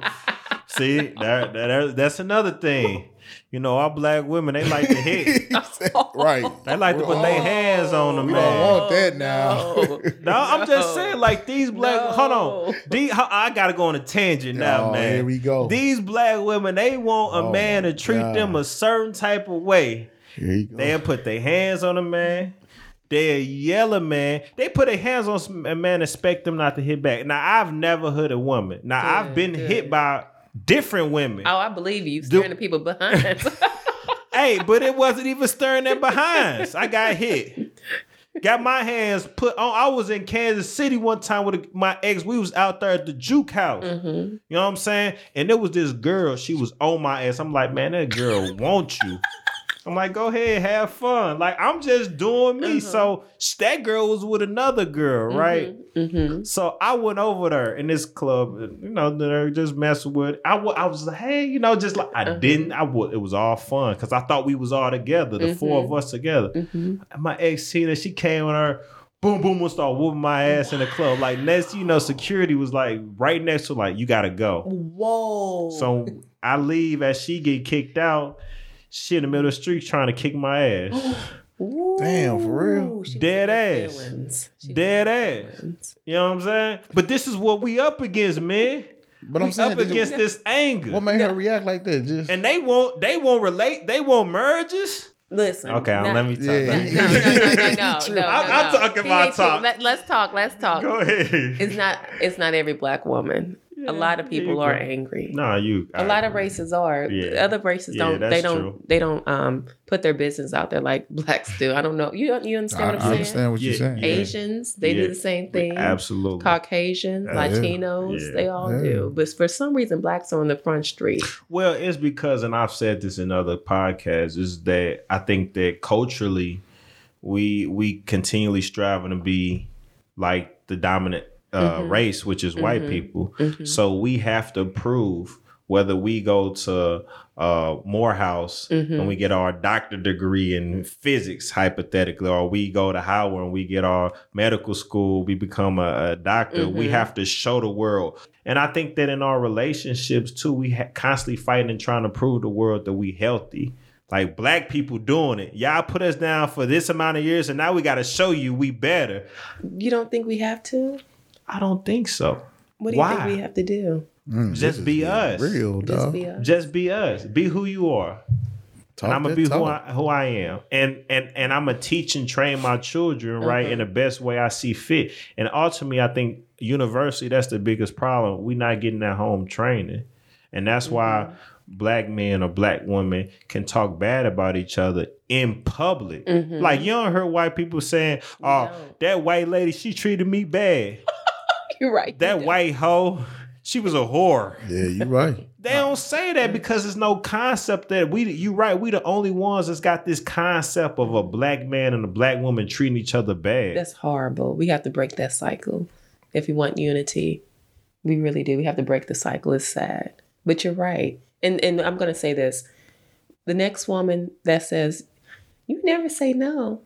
see that, that that's another thing. You know, our black women they like to hit. right. They like to put their hands on them, We don't want that now. No, No, I'm just saying, like these black. No. Hold on, these, I gotta go on a tangent now, Oh, man. here we go. These black women, they want a Oh, man to treat God. them a certain type of way. Here. They'll put their hands on a man. They'll yell a man. They put their hands on a man, expect them not to hit back. Now, I've never hit a woman. Now, I've been good. hit by different women. Oh, I believe you. Staring at people behind. Hey, but it wasn't even stirring their behinds. I got hit. Got my hands put on. I was in Kansas City one time with my ex. We was out there at the Juke House. hmm You know what I'm saying? And there was this girl. She was on my ass. I'm like, man, that girl wants you. I'm like, go ahead, have fun. Like I'm just doing me. So that girl was with another girl, right? hmm So I went over there in this club, you know, they're just messing with. I was like, hey, you know, just like I Uh-huh. didn't. I would. It was all fun because I thought we was all together, the four of us together. hmm And my ex her. She came with her. Boom, boom, and start whooping my ass in the club. Like next, you know, security was like right next to like, you gotta go. Whoa. So I leave as she get kicked out. She in the middle of the street trying to kick my ass. Ooh, Damn, for real? Dead ass. feelings. She was Dead ass. feelings. You know what I'm saying? But this is what we up against, man. But We I'm saying, up did you- against this anger. what made her react like that? Just and they won't they won't relate. They want merges. Listen. Okay, now- let me talk. Yeah. let No, no, no, no, no, True. no, no, I'm- I'm talking my talk. Let, let's talk. Let's talk. Go ahead. It's not. It's not every black woman. A lot of people are go. angry. Nah, you. a lot of races are. Yeah. Other races don't. that's they don't. true. They don't um put their business out there like blacks do. I don't know. You you understand I what I'm saying? understand what you're Yeah, saying. Asians, they Yeah. do the same thing. Absolutely. Caucasians, Yeah. Latinos, Yeah. they all Yeah. do. But for some reason, blacks are on the front street. Well, it's because, and I've said this in other podcasts, is that I think that culturally, we we continually striving to be like the dominant uh, Mhm. race, which is white Mhm. people. Mhm. So we have to prove whether we go to uh, Morehouse and we get our doctor degree in physics, hypothetically, or we go to Howard and we get our medical school, we become a, a doctor. We Mhm. have to show the world. And I think that in our relationships too, we ha- constantly fighting and trying to prove the world that we healthy. Like black people doing it. Y'all put us down for this amount of years, and now we got to show you we better. You don't think we have to? I don't think so. What do you Why? think we have to do? Mm, Just be us. Real, Just be us. Just be us. Be who you are. Talk and I'm gonna that be who. I, who I am, and and and I'm gonna teach and train my children right in the best way I see fit. And ultimately, I think university that's the biggest problem. We're not getting that home training, and that's why black men or black women can talk bad about each other in public. Mhm. Like you don't hear white people saying, "Oh, don't. that white lady, she treated me bad. You're right. that you white hoe, she was a whore." Yeah, you're right. They don't say that because there's no concept that we You're right, we the only ones that's got this concept of a black man and a black woman treating each other bad. That's horrible. We have to break that cycle if we want unity. We really do. We have to break the cycle. It's sad. But you're right. And and I'm gonna say this. The next woman that says, You never say no,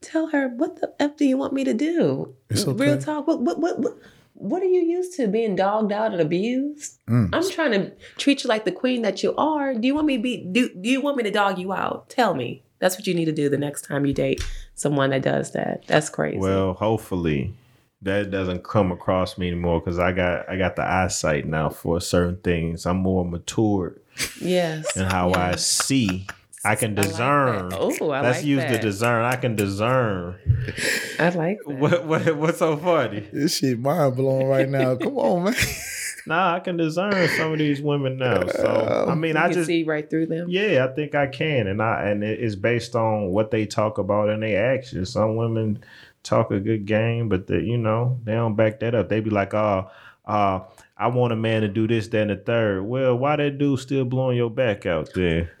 tell her, what the F do you want me to do? It's okay. Real talk. What what what what what are you used to being dogged out and abused? Mm. I'm trying to treat you like the queen that you are. Do you want me to be do, do you want me to dog you out? Tell me. That's what you need to do the next time you date someone that does that. That's crazy. Well, hopefully that doesn't come across me anymore because I got I got the eyesight now for certain things. I'm more matured yes. And how I see. I can I like discern. that. Oh, I Let's like use the discern. I can discern. I like that. What what what's so funny? This shit mind blowing right now. Come on, man. Nah, I can discern some of these women now. So I mean, you I can just see right through them. yeah, I think I can, and I and it is based on what they talk about and their actions. Some women talk a good game, but they, you know they don't back that up. They be like, oh, uh, I want a man to do this, that, and the third. Well, why that dude still blowing your back out there?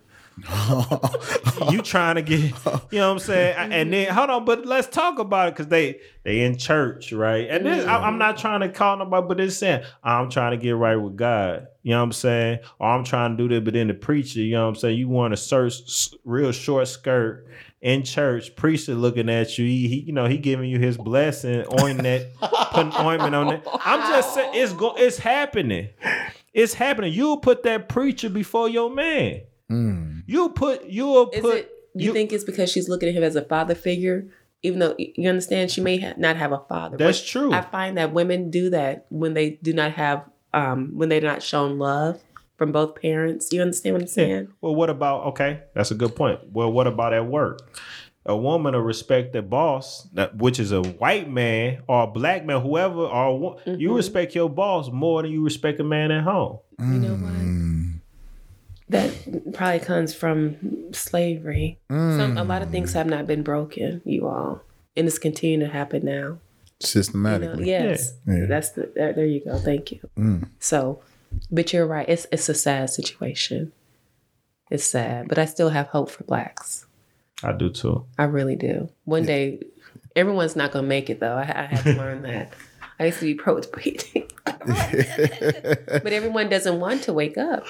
you trying to get, you know what I'm saying? And then hold on, but let's talk about it because they they in church, right? And this, I, I'm not trying to call nobody, but it's saying I'm trying to get right with God. You know what I'm saying? Or I'm trying to do this, but then the preacher, you know what I'm saying? You want a search, real short skirt in church, preacher looking at you. He, he you know, he giving you his blessing, ointment, putting ointment on it. I'm just saying, it's go, it's happening. It's happening. You'll put that preacher before your man. Mm. You put you'll Is put it you, think it's because she's looking at him as a father figure? Even though you understand she may ha- not have a father. That's But true. I find that women do that when they do not have um when they're not shown love from both parents. You understand what I'm saying? Well, what about okay? That's a good point. Well, what about at work? A woman will respect the boss, that- which is a white man or a black man, whoever, or a wo- you respect your boss more than you respect a man at home. You know what? Mm. That probably comes from slavery. Some a lot of things have not been broken, you all. And it's continuing to happen now. You know, Systematically. yes. Yeah. That's the there, there you go. Thank you. Mm. So, but you're right. It's it's a sad situation. It's sad, but I still have hope for blacks. I do too. I really do. One day, everyone's not gonna make it though. I, I had to learn that. I used to be pro tweeting, but everyone doesn't want to wake up.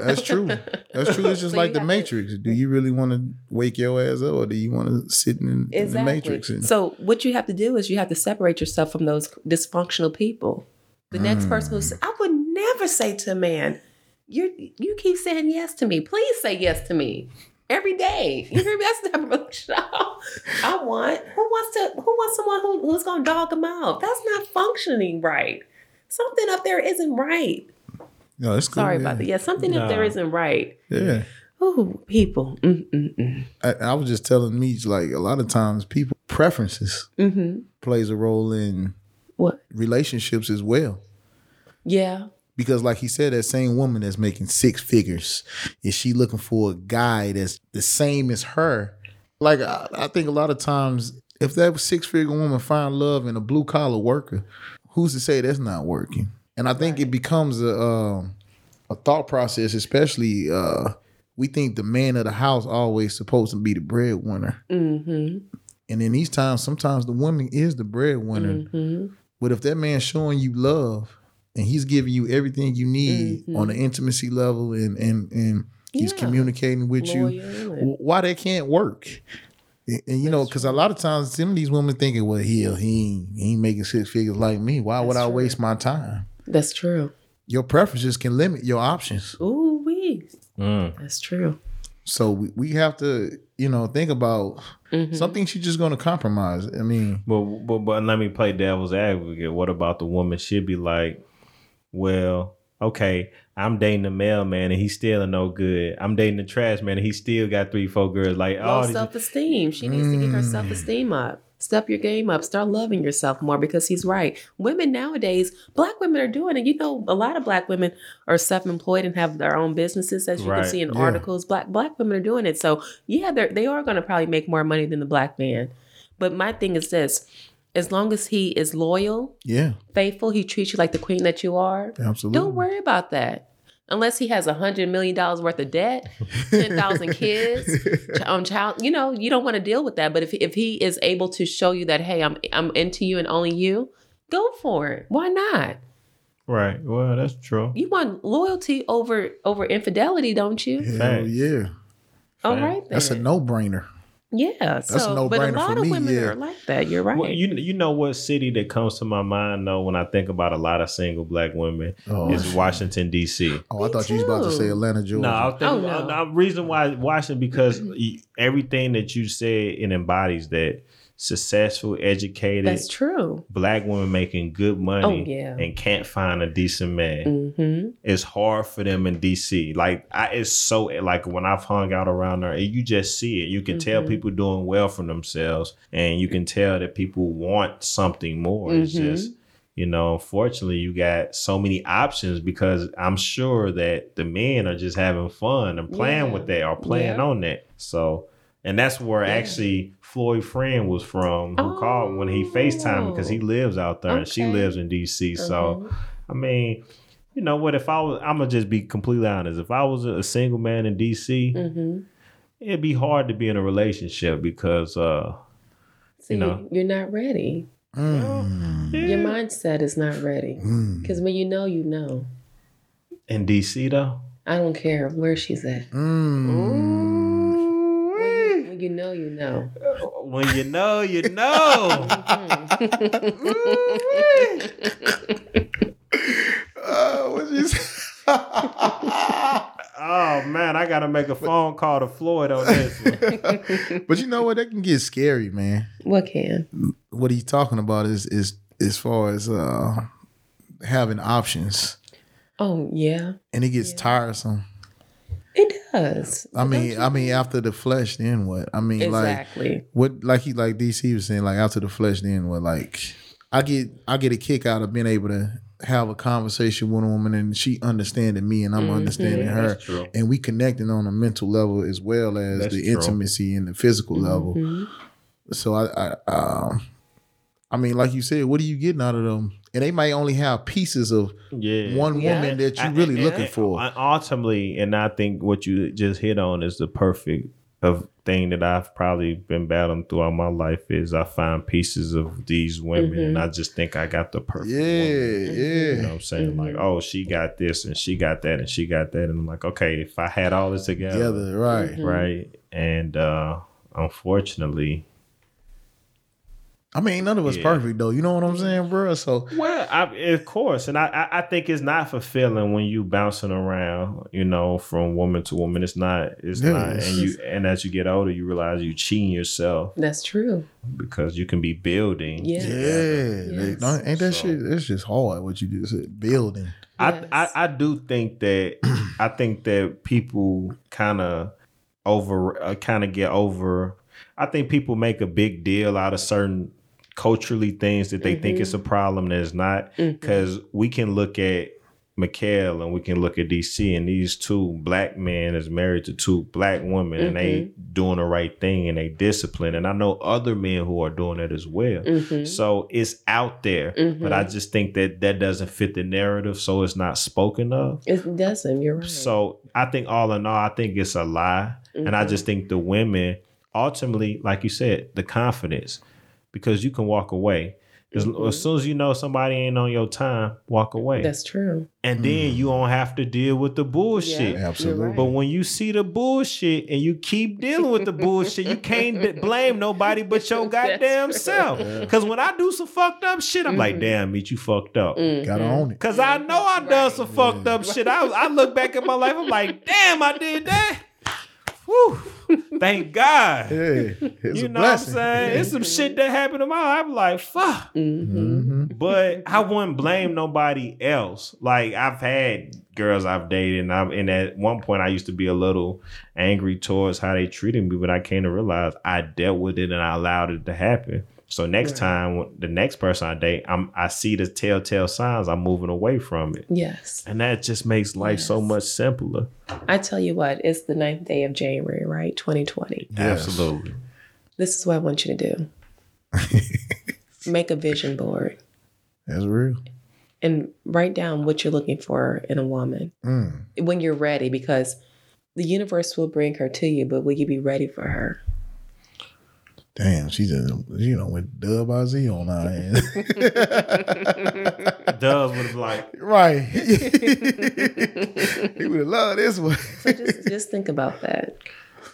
That's true. That's true. It's just So like the have to- Matrix. Do you really want to wake your ass up, or do you want to sit in, in the Matrix? And, So what you have to do is you have to separate yourself from those dysfunctional people. The next person who mm. says, I would never say to a man, you you keep saying yes to me. Please say yes to me. Every day. You hear me? That's not really show. I want who wants to who wants someone who, who's gonna dog them out. That's not functioning right. Something up there isn't right. no, it's cool. Sorry yeah. about that. Yeah, something up there No. isn't right. Yeah. Ooh, people. Mm-mm-mm. I, I was just telling me like a lot of times people preferences Mm-hmm. plays a role in What? relationships as well. Yeah. Because like he said, that same woman that's making six figures, is she looking for a guy that's the same as her? Like I, I think a lot of times, if that six figure woman find love in a blue collar worker, who's to say that's not working? And I think it becomes a um, a thought process, especially uh, we think the man of the house always supposed to be the breadwinner. Mm-hmm. And in these times, sometimes the woman is the breadwinner. Mm-hmm. But if that man's showing you love and he's giving you everything you need Mhm. on the intimacy level and and and he's Yeah. communicating with you, Loyal and- why that can't work? And, and, you know, because a lot of times some of these women thinking, well, he he ain't, he ain't making six figures like me. Why would That's I true. waste my time? That's true. Your preferences can limit your options. Ooh, wee. Mm. That's true. So we, we have to, you know, think about Mhm. something she's just going to compromise. I mean, But, but but let me play devil's advocate. What about the woman? She'd be like, well, okay, I'm dating the mailman and he's still no good. I'm dating the trash man and he still got three, four girls. Like all Low self esteem. She needs to get her Mm. self esteem up. Step your game up. Start loving yourself more because he's right. Women nowadays, black women are doing it. You know, a lot of black women are self employed and have their own businesses, as you Right. can see in Yeah. articles. Black black women are doing it. So yeah, they they are going to probably make more money than the black man. But my thing is this: as long as he is loyal, yeah, faithful, he treats you like the queen that you are. absolutely. Don't worry about that. Unless he has a hundred million dollars worth of debt, ten thousand kids, ch- um, child. You know, you don't want to deal with that. But if if he is able to show you that, hey, I'm I'm into you and only you, go for it. Why not? right. Well, that's true. You want loyalty over over infidelity, don't you? Hell yeah. All right. Then. That's a no brainer. Yeah, so a but a no-brainer lot for of me, women yeah. are like that. You're right. Well, you you know what city that comes to my mind though when I think about a lot of single black women Oh, is Washington D.C. Oh, I Me thought you was about to say Atlanta, Georgia. No, I was thinking, Oh, no. uh, the reason why Washington because everything that you said it embodies that successful, educated That's true. black women making good money Oh, yeah. and can't find a decent man. hmm It's hard for them in DC. Like I, it's so like when I've hung out around there, and you just see it. You can tell Mhm. people doing well for themselves, and you can tell that people want something more. It's Mhm. just you know, unfortunately, you got so many options because I'm sure that the men are just having fun and playing Yeah. with that or playing Yeah. on that. So, and that's where Yeah. actually Floyd friend was from, who called when he FaceTime because he Oh. lives out there and she lives in DC. So. Mhm. I mean, you know what? If I was, I'm gonna just be completely honest. If I was a, a single man in DC, Mhm. it'd be hard to be in a relationship because, uh, See, You know. you're not ready. Mm. Your mindset is not ready. Mm. Because when you know, you know. in DC though, I don't care where she's at. Mm. When you, know, you know. when you know, you know. Uh, what you say? oh man, I gotta make a phone call to Floyd on this one. but you know what? That can get scary, man. what can? What he's talking about is is as far as uh having options, Oh, yeah. and it gets tiresome. It does. I mean, I mean, after the flesh, then what? I mean, like Exactly. what? Like he, like DC was saying, like after the flesh, then what? Like I get, I get a kick out of being able to have a conversation with a woman and she understanding me and I'm Mhm. understanding her, That's true. and we connecting on a mental level as well as That's the true. intimacy and the physical level. Mhm. So I, I, um, I mean, like you said, what are you getting out of them? And they might only have pieces of Yeah, one Yeah. woman that you're really and- looking and for. Ultimately, and I think what you just hit on is the perfect of thing that I've probably been battling throughout my life is I find pieces of these women and I just think I got the perfect yeah, woman. yeah. You know what I'm saying? Like, oh, she got this and she got that and she got that. And I'm like, okay, if I had all this together, Together, right? Mhm. right? And uh unfortunately, I mean, none of us Yeah. perfect though. You know what I'm saying, bro? So well, I, of course, and I, I, I think it's not fulfilling when you bouncing around, you know, from woman to woman. It's not, it's Yeah, not, and you, and as you get older, you realize you cheating yourself That's true. because you can be building. Yeah. yeah, they- Yes. don't- ain't that So- shit? It's just hard what you just said. Building. I, I I do think that I think that people kind of over uh, kind of get over. I think people make a big deal out of certain culturally things that they think is a problem that is not. Because we can look at McHale and we can look at DC and these two black men is married to two black women and they doing the right thing and they discipline. And I know other men who are doing it as well. Mhm. So it's out there, but I just think that that doesn't fit the narrative, so it's not spoken of. It doesn't. You're right. So I think all in all, I think it's a lie, and I Mhm. just think the women ultimately, like you said, the confidence, because you can walk away. As, Mhm. as soon as you know somebody ain't on your time, walk away, That's true. and then you don't have to deal with the bullshit. Yeah, Absolutely. right. But when you see the bullshit and you keep dealing with the bullshit, you can't b- blame nobody but your That's goddamn true. self. Because when I do some fucked up shit, I'm like, Mhm. damn, meet you fucked up. Gotta Mhm. own it. Cause I know I done Right. some fucked up shit. I, I look back at my life, I'm like, damn, I did that. Whew. Thank God. Yeah, it's you know what I'm saying? It's some shit that happened to my life. I'm like, fuck. Mhm. hmm But I wouldn't blame nobody else. Like I've had girls I've dated, and I'm and at one point I used to be a little angry towards how they treated me, but I came to realize I dealt with it and I allowed it to happen. So next Right. time, the next person I date, I'm I see the telltale signs. I'm moving away from it, Yes. and that just makes life so much simpler. I tell you what, it's the ninth day of January, right? 2020. Yes. Absolutely. This is what I want you to do. Make a vision board That's real. and write down what you're looking for in a woman Mm. when you're ready, because the universe will bring her to you, but will you be ready for her? Damn, she just you know with Dub Z on our end. Does would have like right. he would have loved this one. So just, just think about that.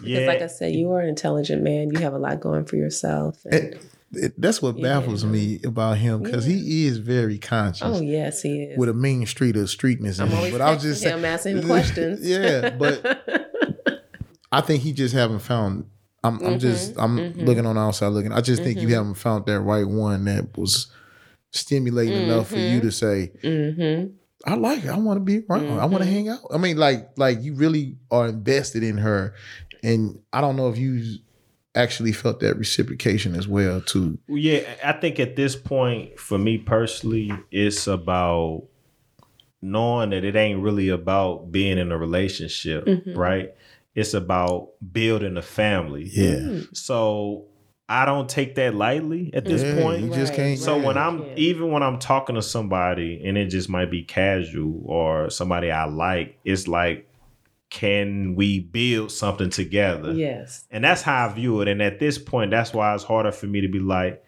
Because, like I said, you are an intelligent man. You have a lot going for yourself. And, It- it- that's what baffles Yeah. me about him because he is very conscious. oh yes, he is. With a mean street of streetness in I'm him. always But I was just him, saying, asking him questions. yeah, but I think he just haven't found. I'm, I'm just Mm-hmm, I'm looking on the outside looking. I just think you haven't found that right one that was stimulating enough for you to say, mm-hmm. I like it. I want to be around. I want to hang out. I mean, like like you really are invested in her, and I don't know if you actually felt that reciprocation as well too. Yeah, I think at this point, for me personally, it's about knowing that it ain't really about being in a relationship, Mm-hmm. right? It's about building a family. Yeah, mm. So I don't take that lightly at this Yeah, point. you just Right, can't. So right. when I'm Yeah. even when I'm talking to somebody and it just might be casual or somebody I like, it's like, can we build something together? Yes. And that's how I view it. And at this point, that's why it's harder for me to be like,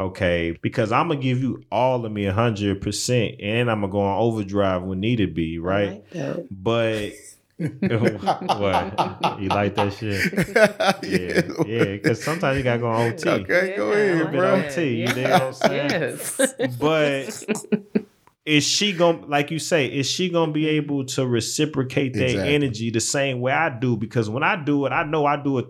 okay, because I'm gonna give you all of me a hundred percent, and I'm gonna go on overdrive when needed be, I right? like that. But what you like that shit? Yeah, yeah. Because sometimes you gotta go on OT. Okay, go Yeah, ahead, I like bro. that. OT, you know what I'm saying? Yes. But is she gonna like you say is she gonna be able to reciprocate that Exactly. energy the same way i do because when i do it i know i do it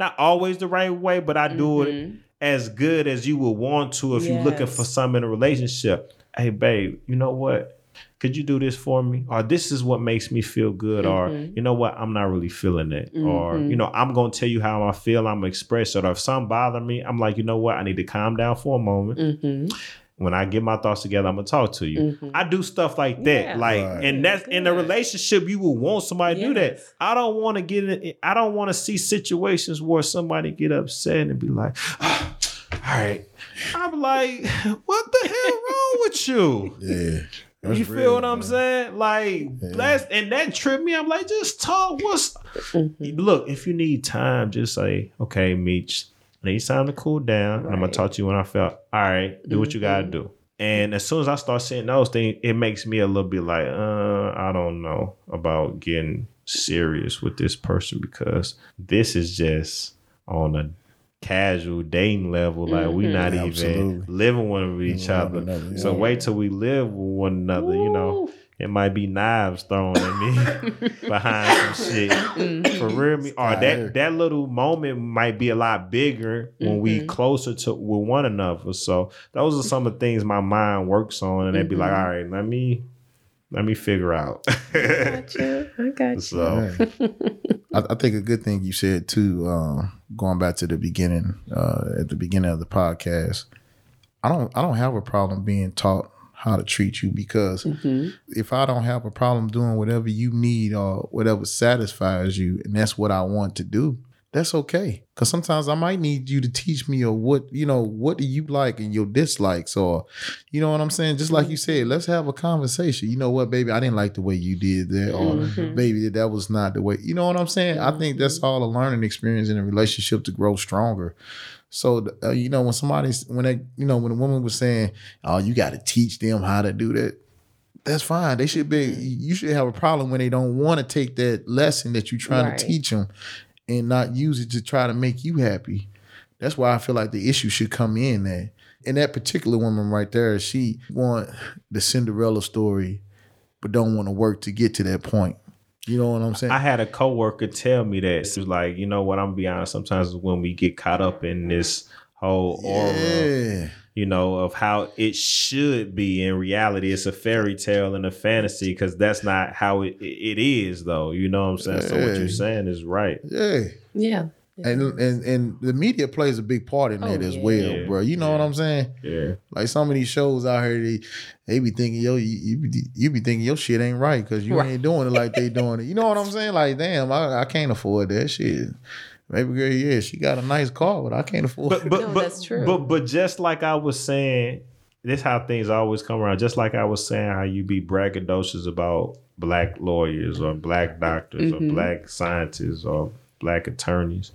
not always the right way but i do it Mhm. as good as you would want to if you're looking for some in a relationship hey babe you know what could you do this for me or this is what makes me feel good or Mhm. you know what i'm not really feeling it or Mhm. you know i'm gonna tell you how i feel i'm gonna express it or if something bother me i'm like you know what i need to calm down for a moment Mhm. when I get my thoughts together, I'm gonna talk to you. Mhm. I do stuff like that, Yeah. like, Right. and that's in a relationship. You will want somebody to do that. I don't want to get in. I don't want to see situations where somebody get upset and be like, "Ah, "All right," I'm like, "What the hell wrong with you?" Yeah. That's you real, feel what I'm man. saying? Like Yeah. that's and that tripped me. I'm like, just talk. What's Mhm. look? If you need time, just say, okay, Meech, I need time to cool down. And I'm gonna talk to you when I felt all right. Do what you gotta Mhm. do. And as soon as I start saying those things, it makes me a little bit like, uh, I don't know about getting serious with this person because this is just on a casual dating level. Like we not Absolutely. even living one with each One other. another, yeah. So wait till we live with one another. You know, it might be knives thrown at me behind some shit. Mhm. For real, me or that that little moment might be a lot bigger when we Mhm. closer to with one another. So those are some of the things my mind works on, and they'd be like, Mhm. "All right, let me let me figure out." Gotcha. I got you. so Yeah. I, I think a good thing you said too, uh, going back to the beginning, uh, at the beginning of the podcast, I don't I don't have a problem being taught how to treat you because Mhm. if I don't have a problem doing whatever you need or whatever satisfies you, and that's what I want to do, that's okay. Because sometimes I might need you to teach me or what you know what do you like and your dislikes or you know what I'm saying. Just like you said, let's have a conversation. You know what, baby, I didn't like the way you did that, or Mhm. baby, that was not the way. You know what I'm saying? I think that's all a learning experience in a relationship to grow stronger. So uh, you know when somebody's when they you know when a woman was saying, "Oh, you got to teach them how to do that," that's fine. They should be. You should have a problem when they don't want to take that lesson that you're trying Right. to teach them and not use it to try to make you happy. That's why I feel like the issue should come in there. And that particular woman right there, she want the Cinderella story, but don't want to work to get to that point. You know what I'm saying? I had a coworker tell me that it was like, you know what? I'm gonna be honest. Sometimes when we get caught up in this whole aura, yeah. You know, of how it should be in reality. It's a fairy tale and a fantasy because that's not how it, it is, though. You know what I'm saying? So what you're saying is right. Yeah. Yeah. And and and the media plays a big part in oh, that Oh, as yeah. well, Yeah. bro. You know what I'm saying? Yeah. Like some of these shows out here, they, they be thinking yo, you, you be you be thinking your shit ain't right because you Right. ain't doing it like they doing it. You know what I'm saying? Like, damn, I, I can't afford that shit. Maybe girl, yeah, she got a nice car, but I can't afford. But it. but No, but, that's true. but but just like I was saying, this how things always come around. Just like I was saying, how you be braggadocious about black lawyers or black doctors Mhm. or black scientists or black attorneys.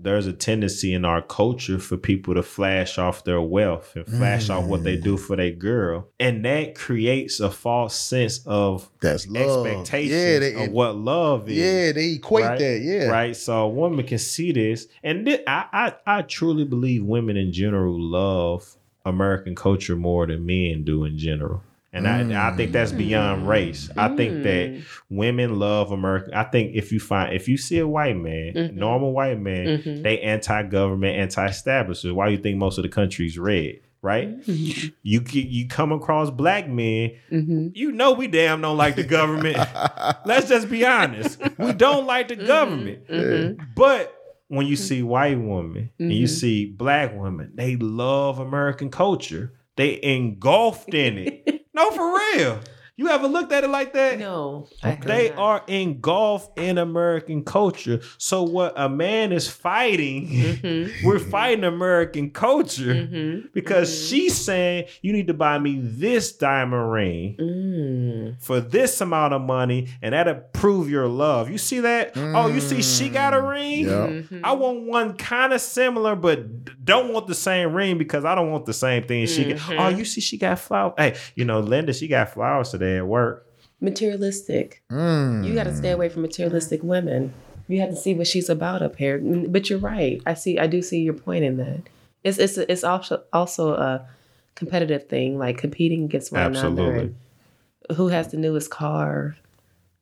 There's a tendency in our culture for people to flash off their wealth and flash off what they do mm. for their girl. And that creates a false sense of That's love. expectations Yeah, they, of what love is. yeah, they equate right? that. Yeah. Right. So a woman can see this. And thi- I, I, I truly believe women in general love American culture more than men do in general. And I, I think that's beyond race. I think that women love America. I think if you find if you see a white man, Mhm. normal white man, Mhm. they anti-government, anti-establishment. Why do you think most of the country's red? Right? Mhm. You you come across black men, Mhm. you know we damn don't like the government. Let's just be honest. We don't like the government. Mhm. But when you see white women and you Mhm. see black women, they love American culture. They engulfed in it. no, for real. You ever looked at it like that? No, They not. are engulfed in American culture. So what a man is fighting, Mhm. we're fighting American culture Mhm. because Mhm. she's saying you need to buy me this diamond ring Mm. for this amount of money, and that'll prove your love. You see that? Oh, you see, she got a ring. Yeah. Mhm. I want one kind of similar, but don't want the same ring because I don't want the same thing she got. Mhm. Oh, you see, she got flowers. Hey, you know, Linda, she got flowers today at work. Materialistic. Mm. You got to stay away from materialistic women. You have to see what she's about up here. But you're right. I see. I do see your point in that. It's it's it's also also a competitive thing, like competing against one another. Absolutely. And who has the newest car?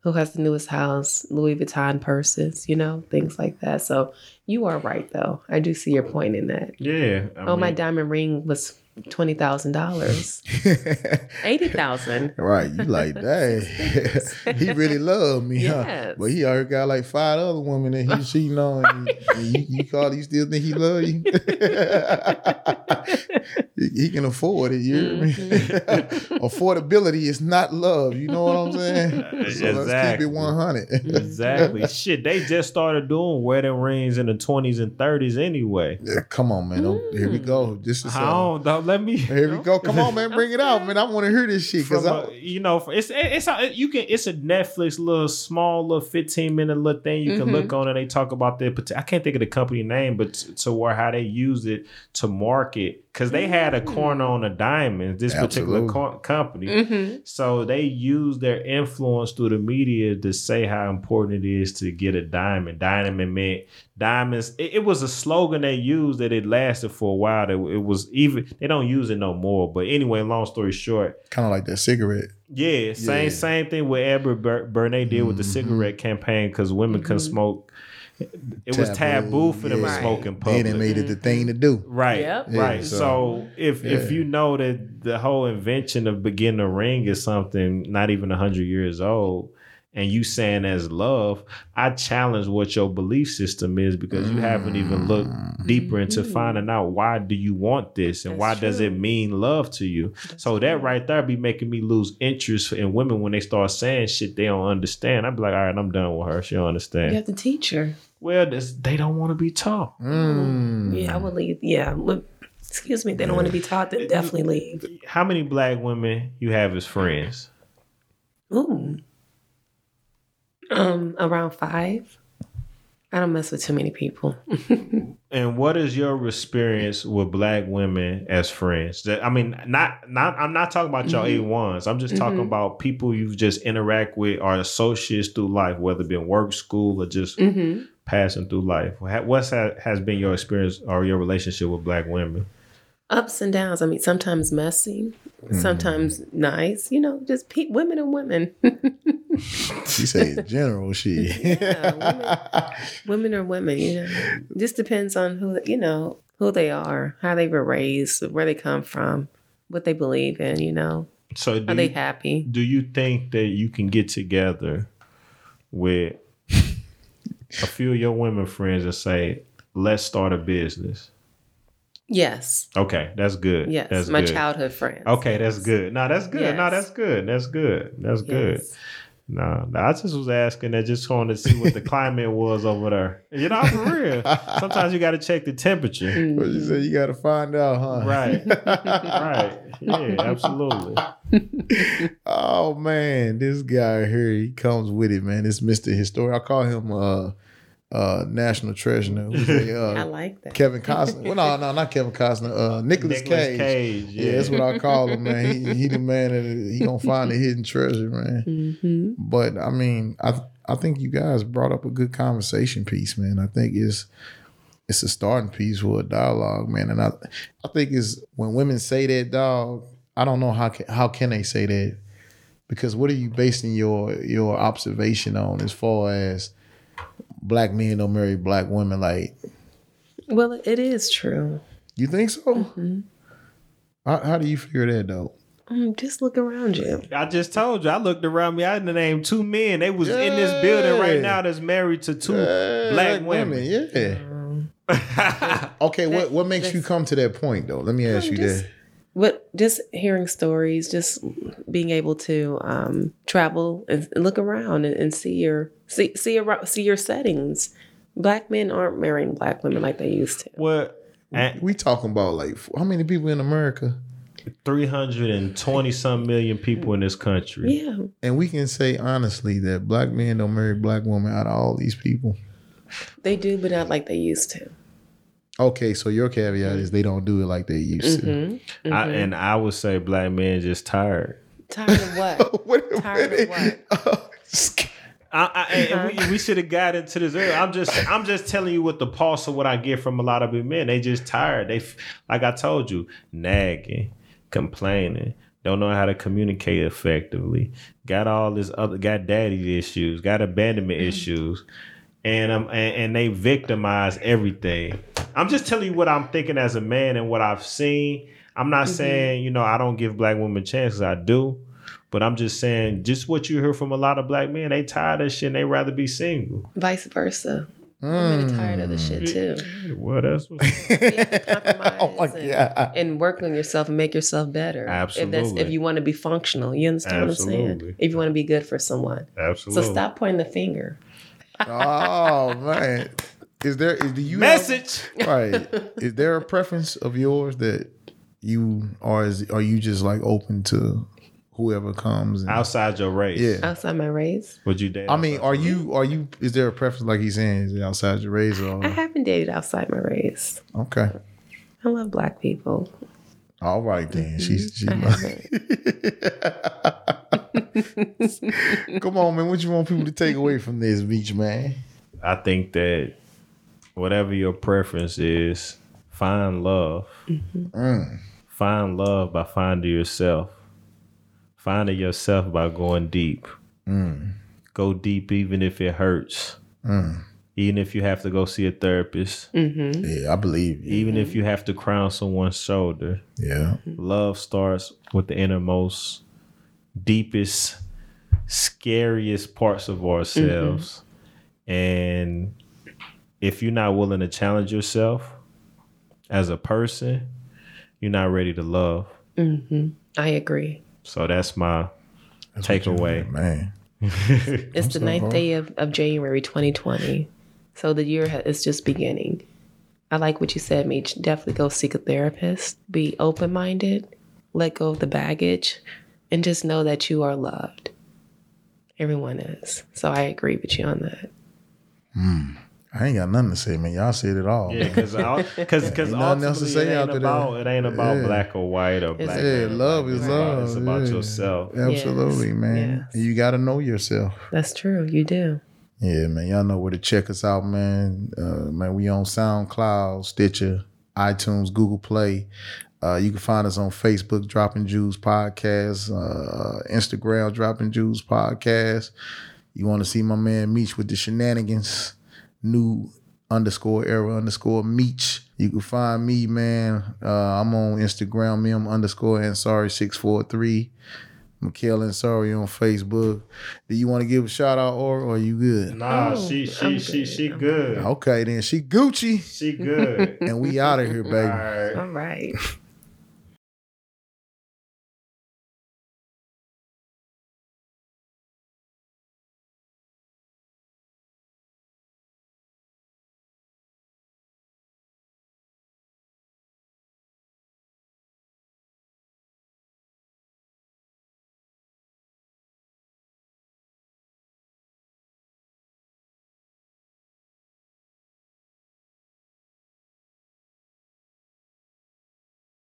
Who has the newest house? Louis Vuitton purses, you know, things like that. So you are right, though. I do see your point in that. Yeah. I oh, my diamond ring was twenty thousand dollars, eighty thousand. right. You like that? he really loved me, huh? But he already got like five other women that he's cheating on. And you, and you, you call, you still think he love you? he, he can afford it. You hear me? Mm-hmm. Affordability is not love. You know what I'm saying? So let's keep Exactly. it 100. Exactly. Shit, they just started doing wedding rings in the 20s and 30s anyway. Yeah, Come on, man. Don't, here we go. This is I uh, don't, don't let me. here we go. Come on, man. Bring it out, man. I want to hear this shit because From a, you know, it's it's a, you can it's a Netflix little small little fifteen minute little thing you can Mhm. look on and they talk about their pot- I can't think of the company name, but t- to where how they used it to market because they had a corner on the diamonds. This particular co- company, Mm-hmm. so they use their influence through the media to say how important it is to get a diamond. Diamond meant diamonds. It, it was a slogan they used that it lasted for a while. That it was even they don't use it no more. But anyway, long story short, kind of like that cigarette. yeah, same Yeah. same thing what Edward Bur- Bernays did with the Mhm. cigarette campaign because women couldn't Mhm. smoke. It was taboo for them to smoke in Then public. they made it the thing to do. Right, Yep. right. So, so- if if you know that the whole invention of beginning a ring is something not even hundred years old, and you saying as love, I challenge what your belief system is because you haven't even looked deeper into Mhm. finding out why do you want this and That's why does it mean love to you. so that right there be making me lose interest in women when they start saying shit they don't understand. I'd be like, all right, I'm done with her. She don't understand. You have to teach her. Well, this, they don't want to be taught. Mm. Yeah, I would leave. Yeah. Look, excuse me. They don't want to be taught. Then definitely leave. How many black women you have as friends? Ooh. Um, around five. I don't mess with too many people. And what is your experience with black women as friends? I mean, not not I'm not talking about your Mhm. A ones. I'm just talking Mhm. about people you've just interact with or associates through life, whether it be in work, school, or just hmm passing through life. What what's ha- has been your experience or your relationship with black women? Ups and downs. I mean, sometimes messy, mm-hmm. sometimes nice. You know, just pe- women and women. She said general she. Yeah, women are women. You know, just depends on who you know who they are, how they were raised, where they come from, what they believe in. You know, So do are they you, happy? do you think that you can get together with a few of your women friends and say, "Let's start a business"? Yes, Okay, that's good. yes. that's My good. childhood friends. Okay, that's good. No, that's good. No, that's good. That's good. That's good. Yes. No, no, I just was asking. I just wanted to see what the climate was over there. You know, for real. Sometimes you got to check the temperature. What you Mm. say? You got to find out, huh? Right. Right. Yeah, absolutely. oh man, this guy here, he comes with it, man. It's Mr. Historian. I call him uh uh, national treasure. Who's a, I uh, like that. Kevin Costner. Well, no, no, not Kevin Costner. Uh, Nicolas Cage. Cage, Yeah. yeah. that's what I call him, man. He, he the man that he gonna find the hidden treasure, man. hmm But I mean, I I think you guys brought up a good conversation piece, man. I think it's it's a starting piece for a dialogue, man. And I I think is when women say that, dog. I don't know how can, how can they say that because what are you basing your your observation on as far as black men don't marry black women? Like, Well, it is true. you think so? How, how do you figure that though? Mm, just look around you. I just told you. I looked around me. I had to name two men. They was in this building right now. That's married to two Yeah, black women. yeah. Um, Okay, what what makes you come to that point though? Let me ask you just- that. But just hearing stories, just being able to um, travel and look around and, and see your see see your see your settings. Black men aren't marrying black women like they used to. What? We talking about like how many people in America? Three hundred and twenty some million people in this country. Yeah, And we can say honestly that black men don't marry black women out of all these people. they do, but not like they used to. Okay, so your caveat is they don't do it like they used to. Mm-hmm. I, and I would say black men just tired. Tired of what? Wait a Tired of minute. I, I, we, we should have got into this earlier. I'm just I'm just telling you what the pulse of what I get from a lot of men. They just tired. They like I told you, nagging, complaining, don't know how to communicate effectively. Got all this other got daddy issues, got abandonment issues, and um and, and they victimize everything. I'm just telling you what I'm thinking as a man and what I've seen. I'm not saying you know I don't give black women chances. I do. But I'm just saying, just what you hear from a lot of black men, they tired of shit and they rather be single. Vice versa. Women are tired of the shit mm. too. What else? was- oh my and- god. and work on yourself and make yourself better. If that's if you want to be functional, you understand what I'm saying? If you want to be good for someone. Absolutely. So stop pointing the finger. Oh man. Is there is do you have- Message. right. Is there a preference of yours that you are? is are you just like open to whoever comes and, Outside your race. Yeah. Outside my race. Would you date? I mean, are you are you is there a preference like he's saying is it outside your race or I haven't dated outside my race. okay. I love black people. All right then. She's she I Come on, man. What you want people to take away from this beach, man? I think that whatever your preference is, find love. Mm. Find love by finding yourself. Finding yourself by going deep. Mm. Go deep even if it hurts. Even if you have to go see a therapist. Mm-hmm. Yeah, I believe you. Even if you have to crown someone's shoulder. Yeah. Love starts with the innermost, deepest, scariest parts of ourselves. And if you're not willing to challenge yourself as a person, you're not ready to love. Mm-hmm. I agree. So that's my takeaway. Man. It's the so ninth hard. day of, of January 2020. So the year ha- is just beginning. I like what you said, Meech. Definitely go seek a therapist. Be open minded. Let go of the baggage. And just know that you are loved. Everyone is. So I agree with you on that. I ain't got nothing to say, man. Y'all said it all. Yeah, because because because nothing else to say it ain't after that. about it ain't about Yeah. black or white or It's- black. Yeah, love black. is It's about- love, It's about yeah. yourself. Absolutely, Yes, man. yes. You got to know yourself. That's true. You do. Yeah, man. Y'all know where to check us out, man. Uh, man, we on SoundCloud, Stitcher, iTunes, Google Play. Uh, you can find us on Facebook, Dropping Jewels Podcast, uh, Instagram, Dropping Jewels Podcast. You want to see my man Meech with the shenanigans, new underscore era underscore Meech. You can find me, man. Uh, I'm on Instagram, mim underscore Ansari six four three. Mikhail Ansari on Facebook. Do you want to give a shout out or, or are you good? Nah, Oh, she she I'm she good. she good. Okay, then she Gucci, She good. and we out of here, baby. right. All right.